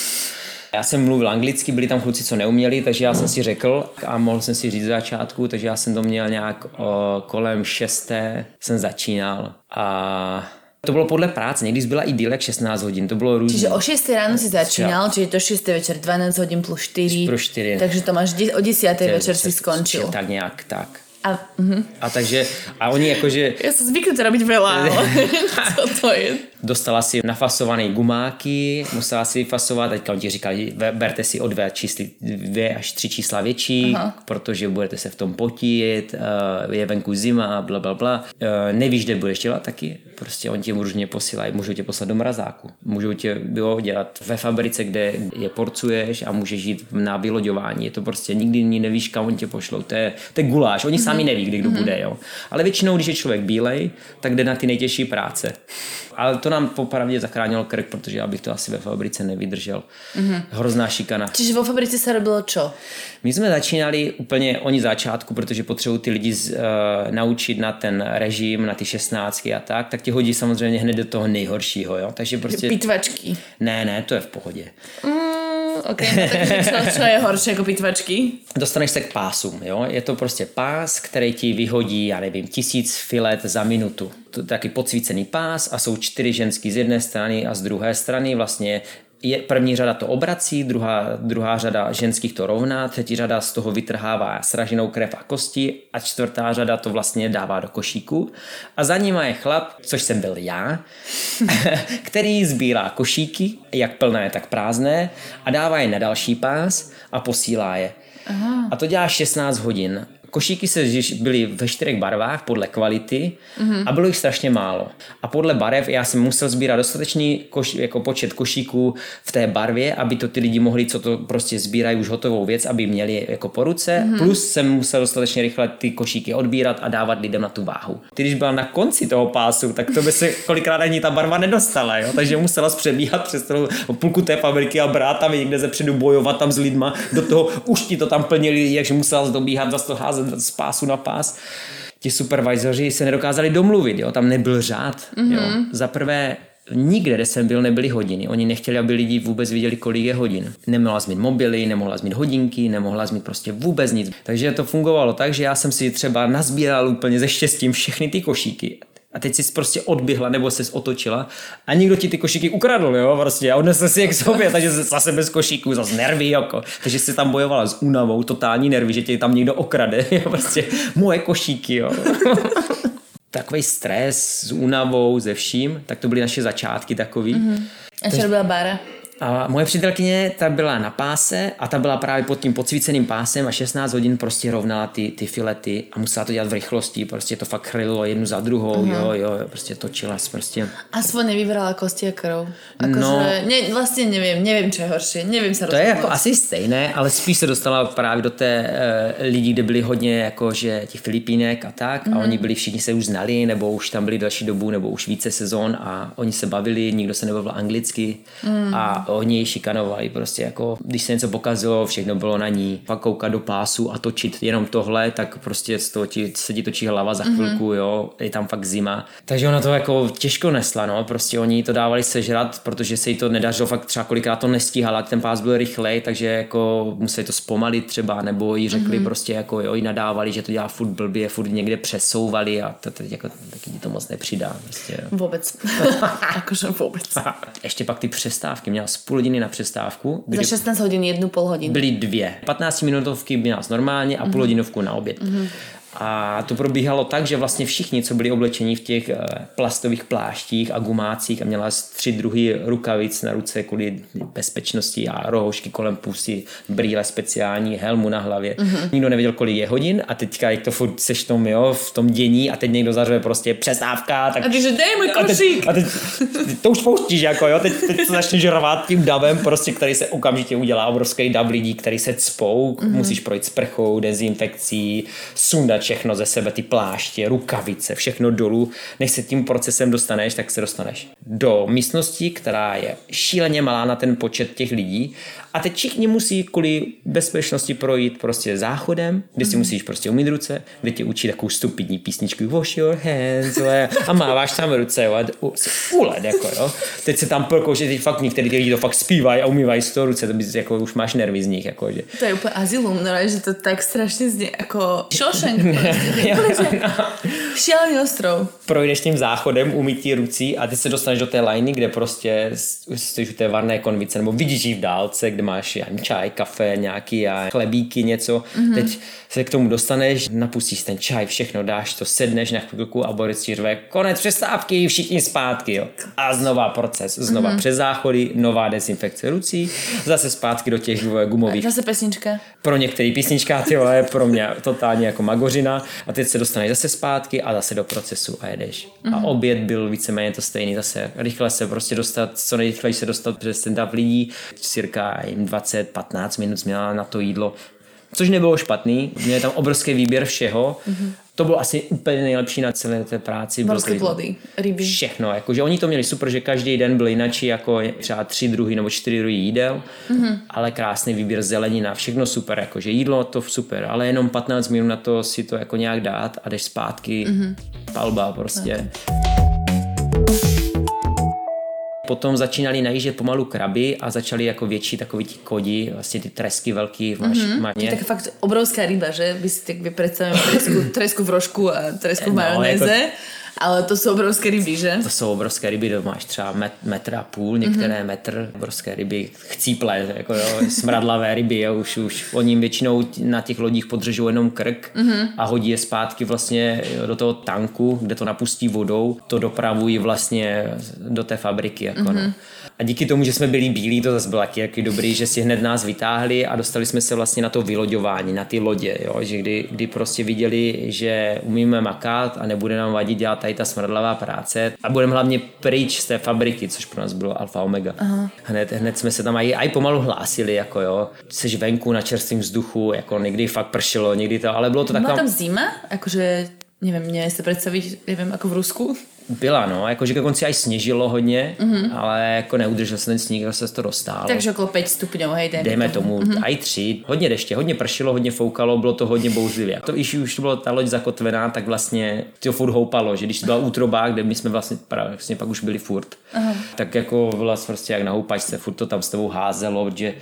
Já jsem mluvil anglicky, byli tam kluci, co neuměli, takže já jsem si řekl a mohl jsem si říct z začátku, takže já jsem to měl nějak o, kolem šesté, jsem začínal a to bylo podle práce, někdy byla i díl jak 16 hodin, to bylo různé. Čiže o 6 ráno si začínal, čiže to 6 večer, 12 hodín plus 4. Plus 4. Takže to máš o 10 večer si skončil. Tak nějak, tak. A, uh-huh. A takže, a oni jakože Ja som zvyknutá robiť veľa, ale co to je? dostala si nafasované gumáky, musela si fasovat, teďka oni ti říkali, "Ve- berte si o dvě, čísly, dvě až tři čísla větší, Aha. protože budete se v tom potit, eh, je venku zima, bla, bla, bla. Eh, Nevíš, kde budeš dělat taky, prostě oni tě různě posílají, můžou tě poslat do mrazáku, můžou tě jo, dělat ve fabrice, kde je porcuješ a můžeš jít na vyloďování, je to prostě nikdy ni nevíš, kam oni tě pošlou, to je, to je guláš, oni sami neví, kdy kdo bude, jo. Ale většinou, když je člověk bílej, tak jde na ty nejtěžší práce. Ale to nám popravdě zachránilo krk, protože já bych to asi ve fabrice nevydržel. Mm-hmm. Hrozná šikana. Čiže vo fabrice sa robilo čo? My jsme začínali úplně oni začátku, protože potřebují ty lidi z, uh, naučit na ten režim, na ty šestnáctky a tak, tak tě hodí samozřejmě hned do toho nejhoršího, jo. Takže prostě... Pitvačky. Ne, ne, to je v pohodě. Mm, ok, no, takže čo, čo je horšie ako pitvačky? Dostaneš se k pásům, jo? Je to prostě pás, který ti vyhodí, já nevím, tisíc filet za minutu. To je taky podsvícený pás a jsou čtyři ženský z jedné strany a z druhé strany vlastně je, první řada to obrací, druhá, druhá řada ženských to rovná, třetí řada z toho vytrhává sraženou krev a kosti a čtvrtá řada to vlastně dává do košíku. A za nima je chlap, což jsem byl já, který sbírá košíky, jak plné, tak prázdné a dává je na další pás a posílá je. Aha. A to dělá 16 hodin. Košíky se byly ve čtyřech barvách podle kvality mm-hmm. a bylo jich strašně málo. A podle barev já jsem musel sbírat dostatečný koš, jako počet košíků v té barvě, aby to ty lidi mohli, co to prostě sbírají už hotovou věc, aby měli jako po ruce. Mm-hmm. Plus jsem musel dostatečně rychle ty košíky odbírat a dávat lidem na tu váhu. Ty, když byla na konci toho pásu, tak to by se kolikrát ani ta barva nedostala, jo? takže musela přebíhat přes celou půlku té fabriky a brát tam někde ze předu bojovat tam s lidma. Do toho už ti to tam plnili, jakže musela dobíhat, zase to házet z pásu na pás. Ti supervisoři se nedokázali domluvit, jo? tam nebyl řád. Mm-hmm. Jo? Za prvé nikde, kde jsem byl, nebyly hodiny. Oni nechtěli, aby lidi vůbec viděli, kolik je hodin. Nemohla jsi mít mobily, nemohla jsi mít hodinky, nemohla jsi mít prostě vůbec nic. Takže to fungovalo tak, že já jsem si třeba nazbíral úplně ze štěstím všechny ty košíky. A teď jsi prostě odběhla nebo se otočila a někdo ti ty košíky ukradl, jo, prostě a odnesl si je k sobě, takže zase bez košíků, zase nervy, jako. Takže jsi tam bojovala s únavou, totální nervy, že tě tam někdo okrade, jo, prostě moje košíky, jo. Takový stres s únavou, ze vším, tak to byly naše začátky takový. Mm-hmm. A robila Bára? A moje přítelkyně, ta byla na páse a ta byla právě pod tím podsvíceným pásem a 16 hodin prostě rovnala ty, ty filety a musela to dělat v rychlosti, prostě to fakt chrlilo jednu za druhou, uh-huh. jo, jo, prostě točila prostě. Aspoň nevybrala kosti a krv. Ako No. že, ne, vlastně nevím, nevím, čo je horší, nevím se To je jako asi stejné, ale spíš se dostala právě do té uh, lidí, kde byli hodně jako, že těch Filipínek a tak mm-hmm. a oni byli všichni se už znali, nebo už tam byli další dobu, nebo už více sezon a oni se bavili, nikdo se nebavil anglicky mm. a oni ji šikanovali prostě jako, když se něco pokazilo, všechno bylo na ní. Pak koukat do pásu a točit jenom tohle, tak prostě z toho ti, se ti točí hlava za chvilku, mm-hmm. jo, je tam fakt zima. Takže ona to jako těžko nesla, no, prostě oni to dávali sežrat, protože se jí to nedařilo, fakt třeba kolikrát to nestíhala, ten pás byl rychlej, takže jako museli to zpomalit třeba, nebo jí řekli mm-hmm. prostě jako jo, jí nadávali, že to dělá furt blbě, furt někde přesouvali a to teď jako taky ti to moc nepřidá. Prostě, jo. Vůbec. Akože vůbec. Ještě pak ty přestávky, měla půl hodiny na přestávku, Za kdy 16 hodin jednu pol hodinu. byly dvě. 15 minutovky měla normálně a půl hodinovku na oběd. A to probíhalo tak, že vlastně všichni, co byli oblečeni v těch eh, plastových pláštích a gumácích a měla tři druhy rukavic na ruce kvůli bezpečnosti a rohoušky kolem pusy, brýle speciální, helmu na hlavě. Nikdo nevěděl, kolik je hodin a teďka, jak to furt seš v tom, jo, v tom dění a teď někdo zařve prostě přestávka, tak A ty, že dej můj a teď, a teď, to už pouštíš, jako jo, teď, teď to začneš rvát tím davem, prostě, který se okamžitě udělá obrovský dav lidí, který se cpou, mm-hmm. musíš projít sprchou, dezinfekcí, sundat všechno ze sebe, ty pláště, rukavice, všechno dolů. Než se tím procesem dostaneš, tak se dostaneš do místnosti, která je šíleně malá na ten počet těch lidí a teď všichni musí kvůli bezpečnosti projít prostě záchodem, kde si musíš prostě umýt ruce, kde tě učí takovou stupidní písničku Wash your hands jo, a máváš tam ruce jo, a u- úled, jako jo. Teď se tam prkou, že teď fakt některý ty lidi to fakt zpívají a umývají z toho ruce, to bys, jako už máš nervy z nich, jako, že. To je úplně azylum, no, že to tak strašně zní jako Shawshank. Prostě. Šialený ostrov. projdeš tím záchodem, umytí rucí a ty se dostaneš do té lajny, kde prostě stojíš u té varné konvice, nebo vidíš ji v dálce, kde máš já čaj, kafe, nějaký a chlebíky, něco. Mm-hmm. Teď se k tomu dostaneš, napustíš ten čaj, všechno dáš to, sedneš na chvilku a Boris ti řve, konec přestávky, všichni zpátky, jo. A znova proces, znova mm-hmm. přes záchody, nová dezinfekce rucí, zase zpátky do těch gumových Zase pesnička. pro některý písnička, ty vole, pro mě totálně jako magořina a teď se dostaneš zase zpátky a zase do procesu a jedeš. Mm-hmm. A oběd byl víceméně to stejný, zase rychle se prostě dostat, co nejrychleji se dostat přes ten dav lidí, cirka jim 20-15 minut měla na to jídlo, což nebylo špatný, měli tam obrovský výběr všeho, mm-hmm. To bylo asi úplně nejlepší na celé té práci. Morské plody, ryby. Všechno, jakože oni to měli super, že každý den byl jinačí, jako třeba tři druhy nebo čtyři druhy jídel, mm-hmm. ale krásný výběr zelenina, všechno super, jakože jídlo to super, ale jenom 15 minut na to si to jako nějak dát a jdeš zpátky, mm-hmm. palba prostě. Okay. Potom začínali najíždět pomalu kraby a začali jako větší takový ti kodi, vlastně ty tresky velký v To je maně. taká fakt obrovská ryba, že? By si tak predstavím tresku, tresku v rožku a tresku v No, majonéze. jako- Ale to jsou obrovské ryby, že? To jsou obrovské ryby, to máš třeba met, metr a půl, některé mm-hmm. metr, obrovské ryby, chcíple, jako jo, smradlavé ryby, jo, už, už oni většinou na těch lodích podržou jenom krk mm-hmm. a hodí je zpátky vlastně do toho tanku, kde to napustí vodou, to dopravují vlastně do té fabriky, jako mm-hmm. no. A díky tomu, že jsme byli bílí, to zase bylo taky, taky dobrý, že si hned nás vytáhli a dostali jsme se vlastně na to vyloďování, na ty lodě, jo? že kdy, kdy prostě viděli, že umíme makat a nebude nám vadit dělat tady ta smrdlavá práce a budeme hlavně pryč z té fabriky, což pro nás bylo alfa omega. Aha. Hned, hned jsme se tam aj, aj pomalu hlásili, jako jo, seš venku na čerstvém vzduchu, jako někdy fakt pršelo, někdy to, ale bylo to Byla taková... tam zima? Akože, neviem, neviem si predstaviť, neviem, ako v Rusku? Byla, no, jakože konci aj sněžilo hodně, mm-hmm. ale jako neudržel se ten sníh, jako se to dostalo. Takže okolo 5 stupňov, hej, dejme, Dejme tomu, mm-hmm. aj tři. Hodně deště, hodně pršilo, hodně foukalo, bylo to hodně bouřlivě. To, když už byla ta loď zakotvená, tak vlastně to furt houpalo, že když byla útroba, kde my jsme vlastně, právě, vlastně pak už byli furt, Aha. tak jako byla prostě jak na houpačce, furt to tam s tebou házelo, že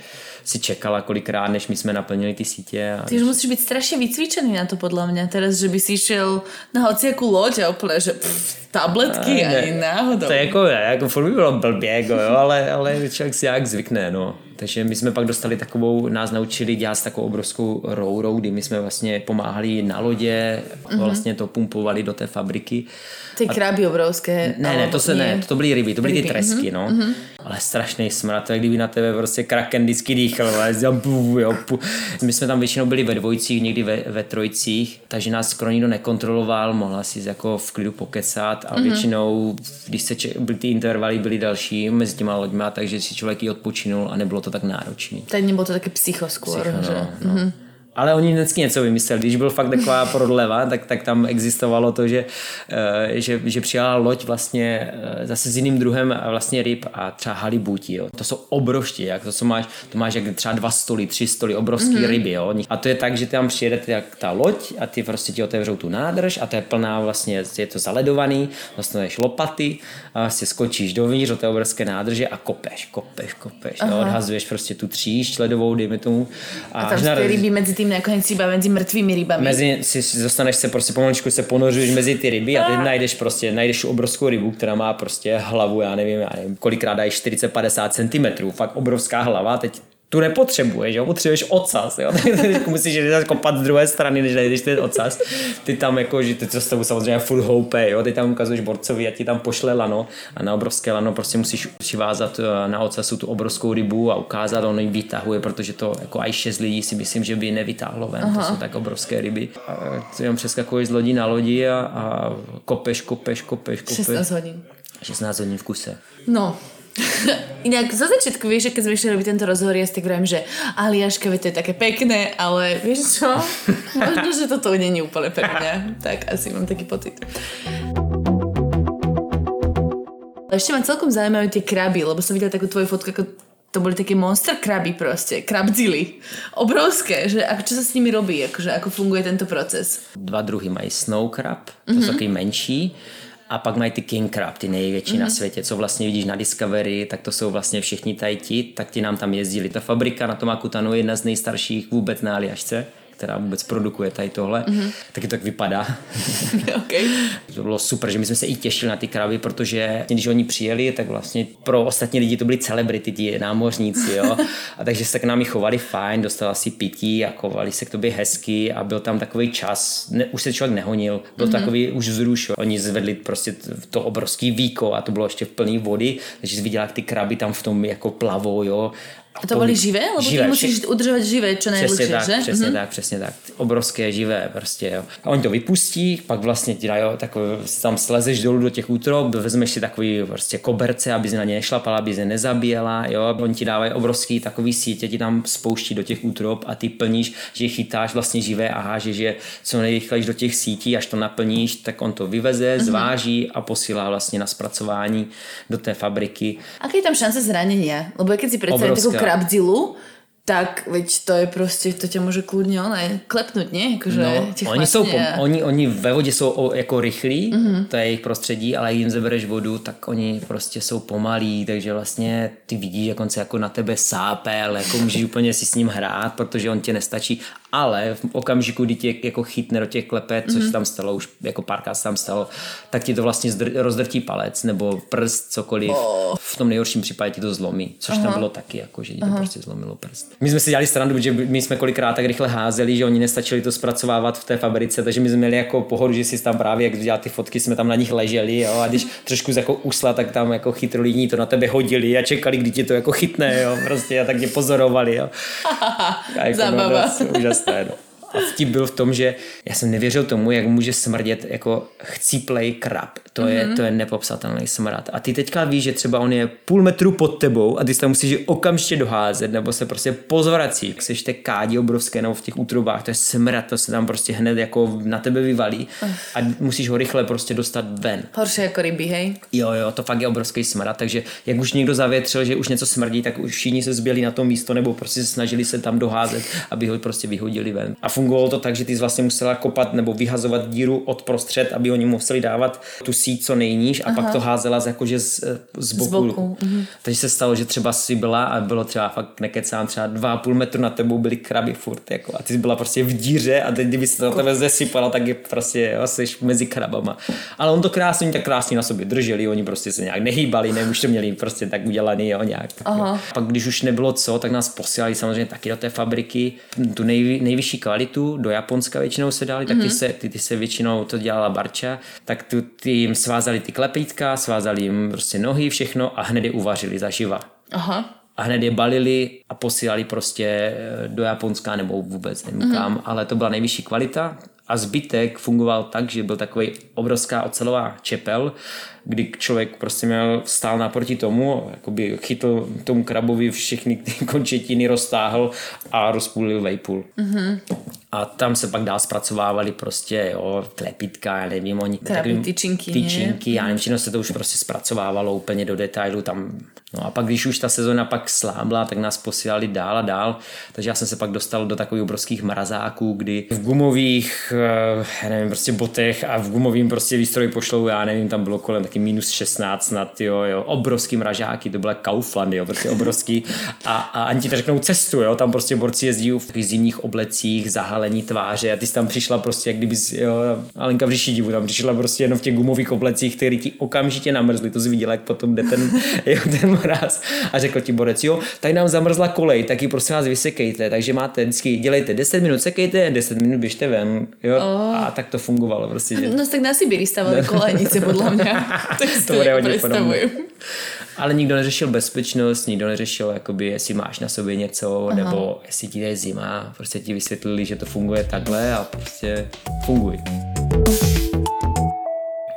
si čekala kolikrát, než my jsme naplnili ty sítě. A Ty už musíš byť strašne vycvičený na to podľa mňa. Teraz, že by si išiel na hociakú loď a úplne, že pff, tabletky Ne, ani náhodou. To je jako, jako furt by bylo blbě, jako, jo, ale, ale člověk si jak zvykne, no. Takže my jsme pak dostali takovou, nás naučili dělat takovou obrovskou rourou, kdy my jsme vlastně pomáhali na lodě, mm-hmm. vlastně to pumpovali do té fabriky. Ty kraby obrovské. Ne, ne, to se ne, ne to byly ryby, to byly ryby. ty tresky, mm-hmm. no. Mm-hmm. Ale strašný smrad, to je kdyby na tebe prostě kraken vždycky dýchal. My jsme tam většinou byli ve dvojcích, někdy ve, ve trojcích, takže nás skoro nikdo nekontroloval, mohla si jako v klidu pokecat a mm-hmm. většinou, když se če- ty intervaly, byly další mezi těma loďma, takže si člověk i odpočinul a nebylo to tak náročné. Tak nebylo to také psycho skoro, psycho, že? No, no. Mm-hmm. Ale oni vždycky něco vymysleli. Když byl fakt taková prodleva, tak, tak tam existovalo to, že, eh, že, že přijala loď vlastně eh, zase s jiným druhem vlastně ryb a třeba halibutí. Jo. To jsou obrovští, jak to, co máš, to máš jak třeba dva stoly, tři stoly, obrovský mm-hmm. ryby. Jo. A to je tak, že tam přijede jak ta loď a ty prostě ti otevřou tu nádrž a to je plná vlastně, je to zaledovaný, dostaneš lopaty a vlastně skočíš dovnitř do té obrovské nádrže a kopeš, kopeš, kopeš. Jo. Odhazuješ prostě tu tříšť ledovou, dejme tomu. A, a tam ty ryby mezi tím nakonec iba mezi mrtvými rybami. Mezi, si, dostaneš se prostě pomaličku se ponořuješ mezi ty ryby a teď najdeš prostě, najdeš obrovskou rybu, která má prostě hlavu, já nevím, já nevím kolikrát dají 40-50 cm, fakt obrovská hlava, teď tu nepotřebuješ, jo? potřebuješ ocas, jo? jako musíš jít kopat z druhé strany, než najdeš ten ocas. Ty tam jako, že ty to s tebou samozřejmě full hope, jo? ty tam ukazuješ borcovi a ti tam pošle lano a na obrovské lano prostě musíš přivázat eh, na ocasu tu obrovskou rybu a ukázat, on ji vytahuje, protože to jako aj šest lidí si myslím, že by nevytáhlo ven, Aha. to jsou tak obrovské ryby. A ty jenom přeskakuješ z lodí na lodi a, a kopeš, kopeš, kopeš, kopeš. 16 hodin. 16 hodin v kuse. No, Inak zo začiatku vieš, že keď sme išli robiť tento rozhovor, ja si tak vravím, že Aliaška, to je také pekné, ale vieš čo? Možno, že toto není úplne pre mňa. Tak asi mám taký pocit. Ešte ma celkom zaujímajú tie kraby, lebo som videla takú tvoju fotku, ako to boli také monster kraby proste, krabdzily. Obrovské, že ako, čo sa s nimi robí, akože ako funguje tento proces? Dva druhy mají snow crab, to mm-hmm. sú taký menší a pak mají ty king crab, ty největší mm-hmm. na mhm. světě, co vlastně vidíš na Discovery, tak to jsou vlastně všichni tady ti, tak ti nám tam jezdili. Ta fabrika na tom Akutanu je jedna z nejstarších vůbec na Aliašce která vůbec produkuje tady tohle, mm-hmm. taky to tak vypadá. okay. To bylo super, že my jsme se i těšili na ty krávy, protože když oni přijeli, tak vlastně pro ostatní lidi to byli celebrity, ti námořníci, jo. A takže se k námi chovali fajn, dostali si pití a chovali se k tobě hezky a byl tam takový čas, ne, už se člověk nehonil, byl mm-hmm. takový už vzruš. Oni zvedli prostě to obrovský víko a to bylo ještě v plný vody, takže jsi viděla, jak ty kraby tam v tom jako plavou, jo. A to byly živé? Lebo živé, ty musíš udržovat živé čo nejlepší, tak, že? Přesně mm-hmm. tak, přesně tak. Obrovské živé prostě, jo. A oni to vypustí, pak vlastně ti dají, takový, tam slezeš dolů do těch útrob, vezmeš si takový prostě koberce, aby na ně nešlapala, aby se nezabíjela, jo. Oni ti dávají obrovský takový sítě, ti tam spouští do těch útrob a ty plníš, že chytáš vlastně živé a hážeš je co nejrychleji do těch sítí, až to naplníš, tak on to vyveze, mm-hmm. zváží a posílá vlastně na zpracování do té fabriky. Aké je tam šance zranění? Lebo keď si představím takovou krabdzilu, tak veď to je prostě, to tě může kludně oné klepnout, ne? Jakože no, oni, jsou pom, oni, oni ve vodě jsou o, jako rychlí, mm-hmm. to je jejich prostředí, ale jim zebereš vodu, tak oni prostě jsou pomalí, takže vlastně ty vidíš, jak on se jako na tebe sápe, ale jako můžeš úplně si s ním hrát, protože on tě nestačí ale v okamžiku, kdy tě jako chytne do těch klepet, což mm-hmm. tam stalo, už jako párkrát se tam stalo, tak ti to vlastně zdr- rozdrtí palec nebo prst, cokoliv. Oh. V tom nejhorším případě ti to zlomí, což Aha. tam bylo taky, jako, že ti to Aha. prostě zlomilo prst. My jsme si dělali strandu, že my jsme kolikrát tak rychle házeli, že oni nestačili to zpracovávat v té fabrice, takže my jsme měli jako pohodu, že si tam právě, jak dělali ty fotky, jsme tam na nich leželi, jo, a když trošku jako usla, tak tam jako chytrolíní to na tebe hodili a čekali, kdy ti to jako chytne, jo, prostě a tak tě pozorovali, jo. A jako, Zábava. No, understand A vtip byl v tom, že já jsem nevěřil tomu, jak může smrdět jako chcíplej krab. To, mm-hmm. je, mhm. to je nepopsatelný smrad. A ty teďka víš, že třeba on je půl metru pod tebou a ty se tam musíš okamžitě doházet nebo se prostě pozvrací. Jak seš té kádí obrovské nebo v těch útrubách, to je smrad, to se tam prostě hned jako na tebe vyvalí a musíš ho rychle prostě dostat ven. Horší jako ryby, hej? Jo, jo, to fakt je obrovský smrad, takže jak už někdo zavětřil, že už něco smrdí, tak už všichni se zběli na to místo nebo prostě se snažili se tam doházet, aby ho prostě vyhodili ven. A fungovalo to tak, že ty jsi vlastně musela kopat nebo vyhazovat díru od prostřed, aby oni museli dávat tu síť co nejníž a Aha. pak to házela z, jakože z, z boku. Z boku. Mhm. Takže se stalo, že třeba si byla a bylo třeba fakt nekecám, třeba dva a půl metru nad tebou byly kraby furt jako, a ty jsi byla prostě v díře a teď kdyby se to na tebe zesypala, tak je prostě jo, jsi mezi krabama. Ale on to krásně, tak krásně na sobě drželi, oni prostě se nějak nehýbali, ne, už to měli prostě tak udělaný, jo, nějak. Tak, jo. Pak když už nebylo co, tak nás posílali samozřejmě taky do té fabriky, tu nej, nejvyšší kvalitu, do Japonska většinou se dali, tak ty, mm-hmm. se, ty, ty se většinou to dělala Barča, tak tu, ty jim svázali ty klepítka, svázali jim prostě nohy, všechno a hned je uvařili zaživa. Aha a hned je balili a posílali prostě eh, do Japonska nebo vůbec nevím mm-hmm. kam, ale to byla nejvyšší kvalita a zbytek fungoval tak, že byl takový obrovská ocelová čepel, kdy člověk prostě měl stál naproti tomu, jakoby chytl tomu krabovi všechny ty končetiny, roztáhl a rozpůlil vejpůl. Mm-hmm. A tam se pak dál zpracovávali prostě, jo, klepitka, já nevím, oni takový tyčinky, tyčinky, já nevím, se to už prostě zpracovávalo úplně do detailu, tam No a pak, když už ta sezona pak slábla, tak nás posílali dál a dál. Takže já jsem se pak dostal do takových obrovských mrazáků, kdy v gumových, eh, nevím, prostě botech a v gumovým prostě výstroji pošlou, já nevím, tam bylo kolem taky minus 16 snad, jo, jo, obrovský mražáky, to byla Kaufland, jo, prostě obrovský. A, a ani ti to řeknou cestu, jo, tam prostě borci jezdí v takových zimních oblecích, zahalení tváře a ty jsi tam přišla prostě, jak kdyby, jo, Alenka v divu, tam přišla prostě jenom v těch gumových oblecích, které ti okamžitě namrzly, to jsi viděla, jak potom jde ten, jo, ten mraz a řekl ti borec, jo, tady nám zamrzla kolej, tak ji prosím vás vysekejte, takže máte vždycky, dělejte 10 minut sekejte, 10 minut běžte ven, jo, oh. a tak to fungovalo prostě. Že... No tak na Sibiri stavali kolejnice, podle mě. tak to bude hodně Ale nikdo neřešil bezpečnost, nikdo neřešil, jakoby, jestli máš na sobě něco, Aha. nebo jestli ti je zima. Prostě ti vysvětlili, že to funguje takhle a prostě funguj.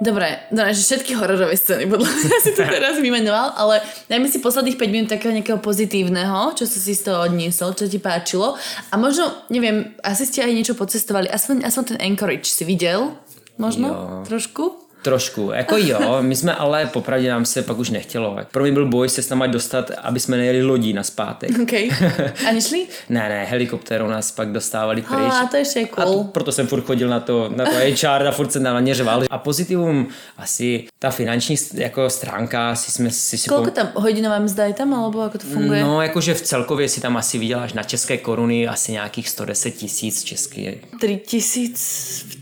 Dobre, no, že všetky hororové scény, podľa mňa si to teraz vymenoval, ale dajme si posledných 5 minút takého nejakého pozitívneho, čo si si z toho odniesol, čo ti páčilo. A možno, neviem, asi ste aj niečo pocestovali, aspoň, aspoň ten Anchorage si videl? Možno? Jo. Trošku? Trošku, jako jo, my jsme ale popravdě nám se pak už nechtělo. Pro mě byl boj se s náma dostat, aby jsme nejeli lodí na zpátek. Okay. A nešli? ne, ne, helikoptérou nás pak dostávali pryč. A to je cool. A to, proto jsem furt chodil na to, na to HR a furt se naměřoval. A pozitivum asi ta finanční jako stránka si jsme si... si Kolik tam hodinová mzda je tam, alebo jako to funguje? No, jakože v celkově si tam asi vyděláš na české koruny asi nějakých 110 tisíc český. 3 tisíc, viac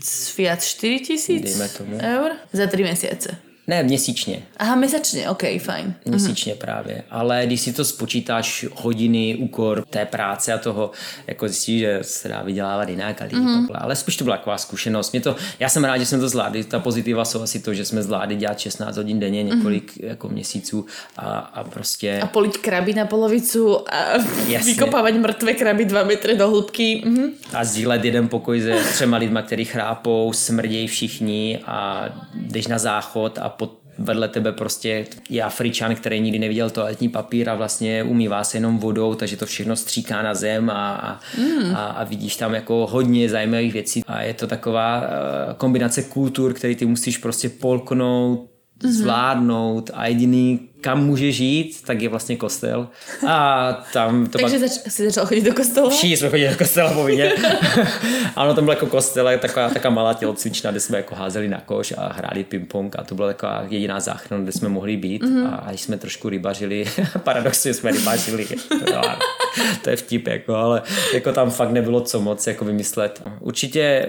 4 tisíc? Eur? Za tři měsíce. Ne, měsíčně. Aha, měsíčně, ok, fajn. Měsíčně mm-hmm. právě. Ale když si to spočítáš hodiny, úkor té práce a toho, jako zjistíš, že se dá vydělávat jinak a mm-hmm. Ale spíš to byla taková zkušenost. Mě to, já jsem rád, že jsme to zvládli. Ta pozitiva jsou asi to, že jsme zvládli dělat 16 hodin denně několik mm-hmm. jako měsíců a, a prostě... A polit kraby na polovicu a Jasně. vykopávat mrtvé kraby dva metry do hloubky. Mm-hmm. A sdílet jeden pokoj se třema lidma, který chrápou, smrdějí všichni a jdeš na záchod a vedle tebe prostě je Afričan, který nikdy neviděl toaletní papír a vlastně umývá se jenom vodou, takže to všechno stříká na zem a, a, mm. a, a vidíš tam jako hodně zajímavých věcí a je to taková uh, kombinace kultur, který ty musíš prostě polknout, mm-hmm. zvládnout a jediný kam může žít, tak je vlastně kostel. A tam to Takže pak... zač- jsi začal chodit do kostela? Všichni jsme chodili do kostela povinně. a ono tam bylo jako kostel, taková, taková malá tělocvična, kde jsme jako házeli na koš a hráli ping-pong a to byla taková jediná záchrana, kde jsme mohli být. Mm-hmm. A jsme trošku rybařili, paradoxně jsme rybařili. no, to je vtip, jako, ale jako tam fakt nebylo co moc jako vymyslet. Určitě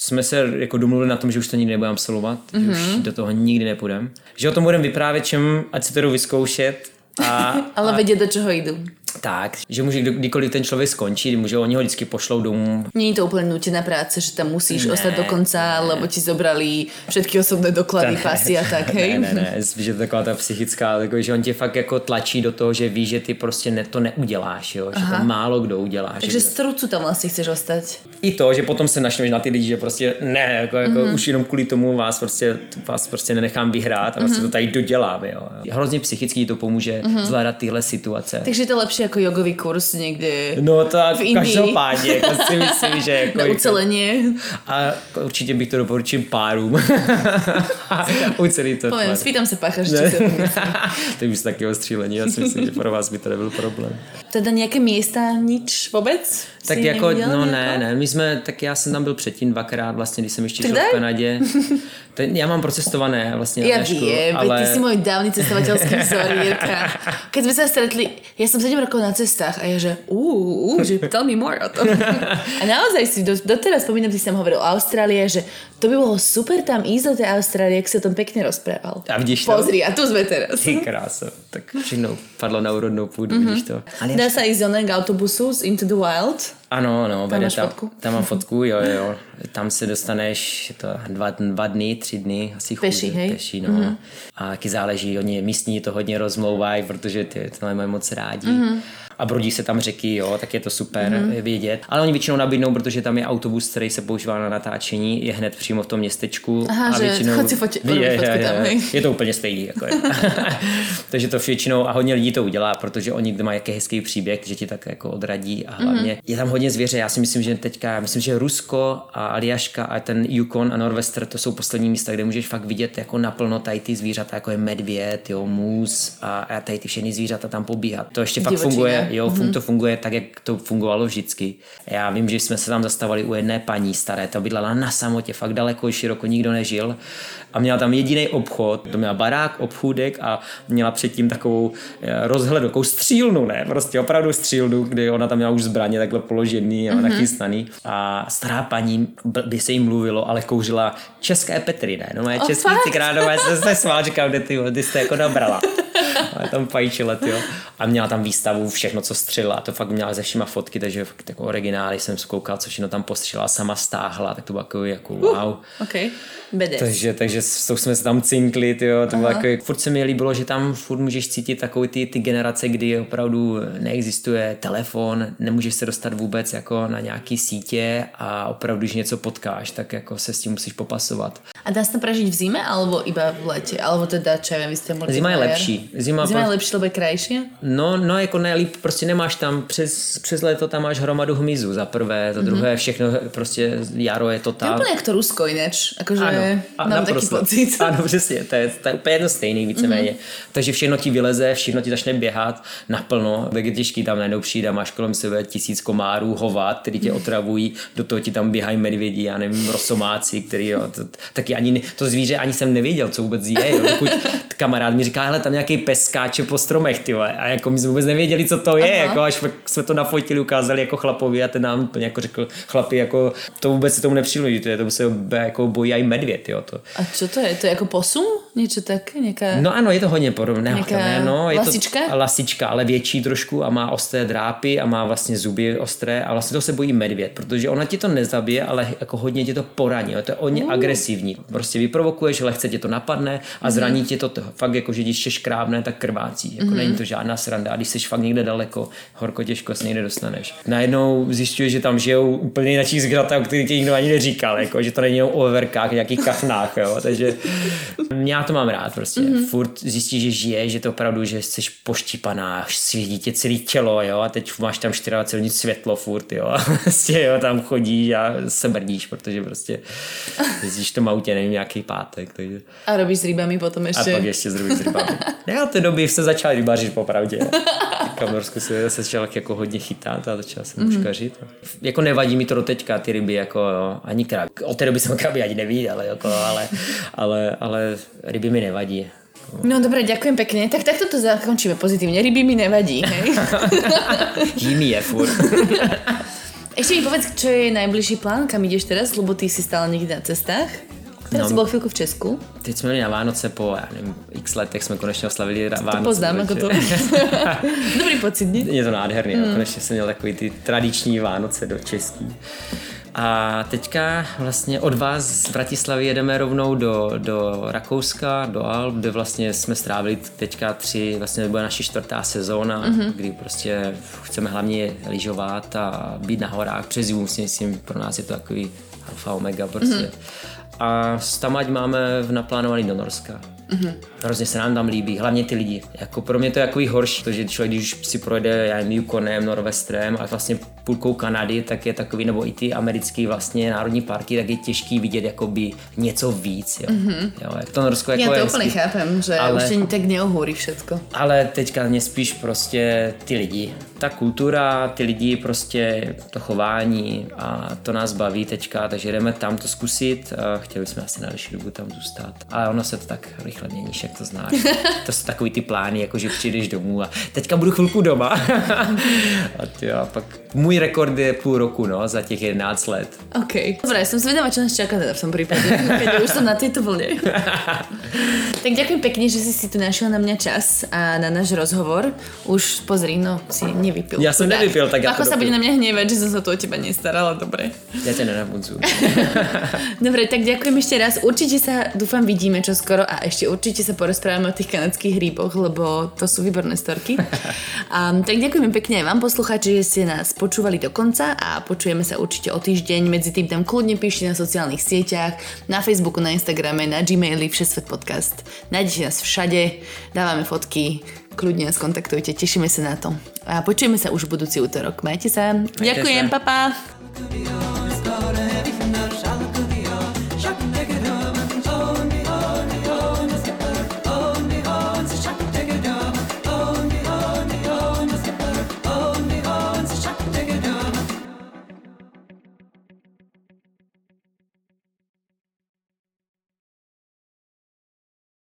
jsme se jako domluvili na tom, že už to nikdy nebudeme absolvovat, mm-hmm. že už mhm. do toho nikdy nepůjdeme. Že o tom budeme vyprávět čem, ať si to jdu vyzkoušet. A, Ale a, vědět, do čeho jdu. Tak, že může kdykoliv ten člověk skončí, může oni ho vždycky pošlou domů. Není to úplně nutená práce, že tam musíš ne, ostať do konca, ne. lebo ti zobrali všetky osobné doklady, ne, pasy a tak, hej? Ne, ne, ne, je to taková ta psychická, jako, že on tě fakt jako tlačí do toho, že ví, že ty prostě ne, to neuděláš, jo? že Aha. to málo kdo udělá. Takže z trucu tam vlastně chceš ostať. I to, že potom se našleš na ty lidi, že prostě ne, jako, jako mm-hmm. už jenom kvůli tomu vás prostě, vás prostě nenechám vyhrát a mm-hmm. to tady dodělám. Jo? Hrozně psychicky to pomůže mm-hmm. zvládat tyhle situace. Takže to lepší lepší jako jogový kurz někdy No to v Indii. každopádně, jako si myslím, že jako... na ucelenie. A určitě bych to doporučil párům. Ucelý to či Ne. sa to je už z takého střílení, já si myslím, že pro vás by to nebyl problém. Teda nějaké místa, nič vůbec? Tak jako, no nejako? ne, ne, my jsme, tak já jsem tam byl předtím dvakrát, vlastně, když jsem ještě žil v Kanadě. Ten, já mám procestované vlastně na Ja dnešku, viem, ale... ty si môj dávny cestovateľský vzor, Jirka. Keď sme sa stretli, ja som 7 rokov na cestách a ja že, uú, uh, že tell me more o tom. A naozaj si, do, doteraz spomínam, si som hovoril o Austrálii, že to by bolo super tam ísť do tej Austrálie, ak si o tom pekne rozprával. A vidíš to? Pozri, a tu sme teraz. Ty krása, tak všechno padlo na úrodnou půdu, Mhm. mm-hmm. vidíš to. Ale Dá ísť onen k autobusu z Into the Wild. Ano, ano, Tam vede tam, fotku? tam mám fotku, jo, jo. Tam se dostaneš je to dva, dva dny, tři dny, asi Peši, chůze, hej? Peši, no. Mm-hmm. A taky záleží, oni místní to hodně rozmlouvají, protože ty to mají moc rádi. Mm-hmm. A brodí se tam řeky, jo, tak je to super mm-hmm. vědět. Ale oni většinou nabídnou, protože tam je autobus, který se používá na natáčení, je hned přímo v tom městečku. Aha, a že většinou, si fotě- je, je, fotku tam, je, je to úplně stejný. Jako je. Takže to většinou a hodně lidí to udělá, protože oni mají jaký hezký příběh, že ti tak jako odradí a hlavně mm-hmm. je tam hodně zvěře. Já si myslím, že teďka, já myslím, že Rusko a Aljaška a ten Yukon a Norwester, to jsou poslední místa, kde můžeš fakt vidět jako naplno tady ty zvířata, jako je medvěd, jo, mus a, a tady ty všechny zvířata tam pobíhat. To ještě fakt funguje, jo, mm-hmm. to funguje tak, jak to fungovalo vždycky. Já vím, že jsme se tam zastavili u jedné paní staré, ta bydlela na samotě, fakt daleko, široko, nikdo nežil a měla tam jediný obchod, to měla barák, obchůdek a měla předtím takovou eh, rozhled, takovou střílnu, ne, prostě opravdu střílnu, kdy ona tam měla už zbraně takhle položený a mm-hmm. nachystaný a stará paní, by se jí mluvilo, ale kouřila české Petry, ne, no moje O, český fakt? cigránové se se smál, říkám, kde ty, ty jste jako nabrala. Ale tam pajčila, jo. A měla tam výstavu, všechno, co střelila. A to fakt měla ze všema fotky, takže fakt jako originály jsem zkoukal, co všechno tam postřelila, sama stáhla, tak to bylo jako, jako wow. OK. Bedes. Takže, takže s tou jsme se tam cinkli, tyjo, to bylo jako, furt se mi líbilo, že tam furt můžeš cítit takový ty, ty generace, kdy opravdu neexistuje telefon, nemůžeš se dostat vůbec jako na nějaký sítě a opravdu, když něco potkáš, tak jako se s tím musíš popasovat. A dá sa to prežiť v zime, alebo iba v lete? Alebo teda, čo ja viem, vy ste mohli... Zima je lepší. Zima, Zima je pro- lepší, lebo je krajšie? No, no jako ne, líp, prostě nemáš tam, přes, přes léto tam máš hromadu hmyzu za prvé, za druhé všechno, prostě jaro je To je totál. úplne jak to Rusko ináč. Akože a mám taký naprosto. pocit. Ano, přesně, to je, to je úplně jedno stejný víceméně. Mm-hmm. Takže všechno ti vyleze, všechno ti začne běhat naplno, tak je těžký tam najednou přijít a máš kolem sebe tisíc komárů, hovat, který tě otravují, do toho ti tam běhají medvědi, já nevím, rosomáci, který jo, to, taky ani, to zvíře ani jsem nevěděl, co vůbec je, jo, dokud kamarád mi říká, hele, tam nějaký pes skáče po stromech, ty a jako my jsme vůbec nevěděli, co to je, Aha. jako až jsme to nafotili, ukázali jako chlapovi a ten nám úplně jako řekl, chlapi, jako to vůbec se tomu nepřiloží, to je, to se jako bojí aj medvěd, jo, to. A čo to je? To je ako posun? Niečo také? Nejaká... No ano, je to hodně podobné. Nějaká ne, no, je lasička? To, lasička, ale větší trošku a má ostré drápy a má vlastně zuby ostré a vlastně to se bojí medvěd, protože ona ti to nezabije, ale jako hodně tě to poraní. To je hodně Uh. agresivní. Prostě vyprovokuješ, lehce tě to napadne a zraní tě to, fakt jako, že když jsi krávne, tak krvácí. Jako není to žádná sranda. A když jsi fakt někde daleko, horko těžko se někde dostaneš. Najednou zjišťuješ, že tam žijou úplně jináčí zvířata, o kterých ti nikdo ani neříkal, jako, že to není o veverkách, nějakých kafnách, jo. Takže já to mám rád prostě. Mm-hmm. Furt zjistíš, že žije, že to opravdu, že jsi poštípaná, svídí tě celé tělo, jo, a teď máš tam 24 světlo furt, jo, a prostě, jo, tam chodíš a se brdíš, protože prostě jezdíš v tom autě, nevím, nějaký pátek, takže... A robíš s rybami potom A ešte? pak ještě s rybami. Ne, od té doby se začal rybařit popravdě. Norsku se začal jako hodně chytat a začal jsem Mhm. mm-hmm. muškařit. Jako nevadí mi to do teďka, ty ryby, jako jo, ani krab. Od té doby jsem kraby ani neviděl, jako, ale, ale, ale ryby mi nevadí. No dobre, ďakujem pekne. Tak takto to zakončíme pozitívne. Ryby mi nevadí, hej? Jí je furt. Ešte mi povedz, čo je najbližší plán, kam ideš teraz, lebo ty si stále niekde na cestách. Teraz No. si bol chvíľku v Česku. Teď jsme byli na Vánoce po, já nevím, x letech jsme konečně oslavili ra- Vánoce. To poznám, ako to. Dobrý pocit, nie? Je to nádherný, mm. konečně jsem měl takový ty tradiční Vánoce do český. A teďka vlastně od vás z Bratislavy jedeme rovnou do, do Rakouska, do Alp, kde vlastně jsme strávili teďka tři, vlastně to bude naše čtvrtá sezóna, mm-hmm. kdy prostě chceme hlavně lyžovat a být na horách přes zimu, si myslím, pro nás je to takový alfa omega prostě. Mm-hmm. A tam ať máme v naplánovaný do Norska. Mm-hmm. Hrozně se nám tam líbí, hlavně ty lidi. Jako pro mě to je jako horší, to, že člověk, když si projde já nevím, Yukonem, Norvestrem a vlastně půlkou Kanady, tak je takový, nebo i ty americký vlastně národní parky, tak je těžký vidět jakoby něco víc. Jo. Mm-hmm. jo jak to Norsko jako Já to úplně chápem, že ale, už tak neohůří všetko. Ale teďka mě spíš prostě ty lidi. Ta kultura, ty lidi, prostě to chování a to nás baví teďka, takže jdeme tam to zkusit. A chtěli jsme asi na další dobu tam zůstat. Ale ono se to tak rychle měníš, jak to znáš. to jsou takový ty plány, jako že přijdeš domů a teďka budu chvilku doma. a ty a pak můj rekord je půl roku, no, za těch 11 let. OK. Dobre, jsem zvedavá, čo nás čaká teda v tom prípade, keď už som na tejto vlne. tak ďakujem pekne, že si si tu našiel na mňa čas a na náš rozhovor. Už pozri, no, si nevypil. Ja som nevypil, tak ja Ako sa bude na mňa hnevať, že som sa to o teba nestarala, dobre. Ja ťa nenabudzu. dobre, tak ďakujem ešte raz. Určite sa, dúfam, vidíme čo skoro a ešte určite sa porozprávame o tých kanadských hríboch, lebo to sú výborné storky. Um, tak ďakujem pekne aj vám, poslucháči, že ste nás počúvali do konca a počujeme sa určite o týždeň. Medzi tým tam kľudne píšte na sociálnych sieťach, na Facebooku, na Instagrame, na Gmaili, Všesvet podcast. Nájdete nás všade, dávame fotky, kľudne nás kontaktujte, tešíme sa na to. A počujeme sa už v budúci útorok. Majte sa. Majte Ďakujem, sa. papa.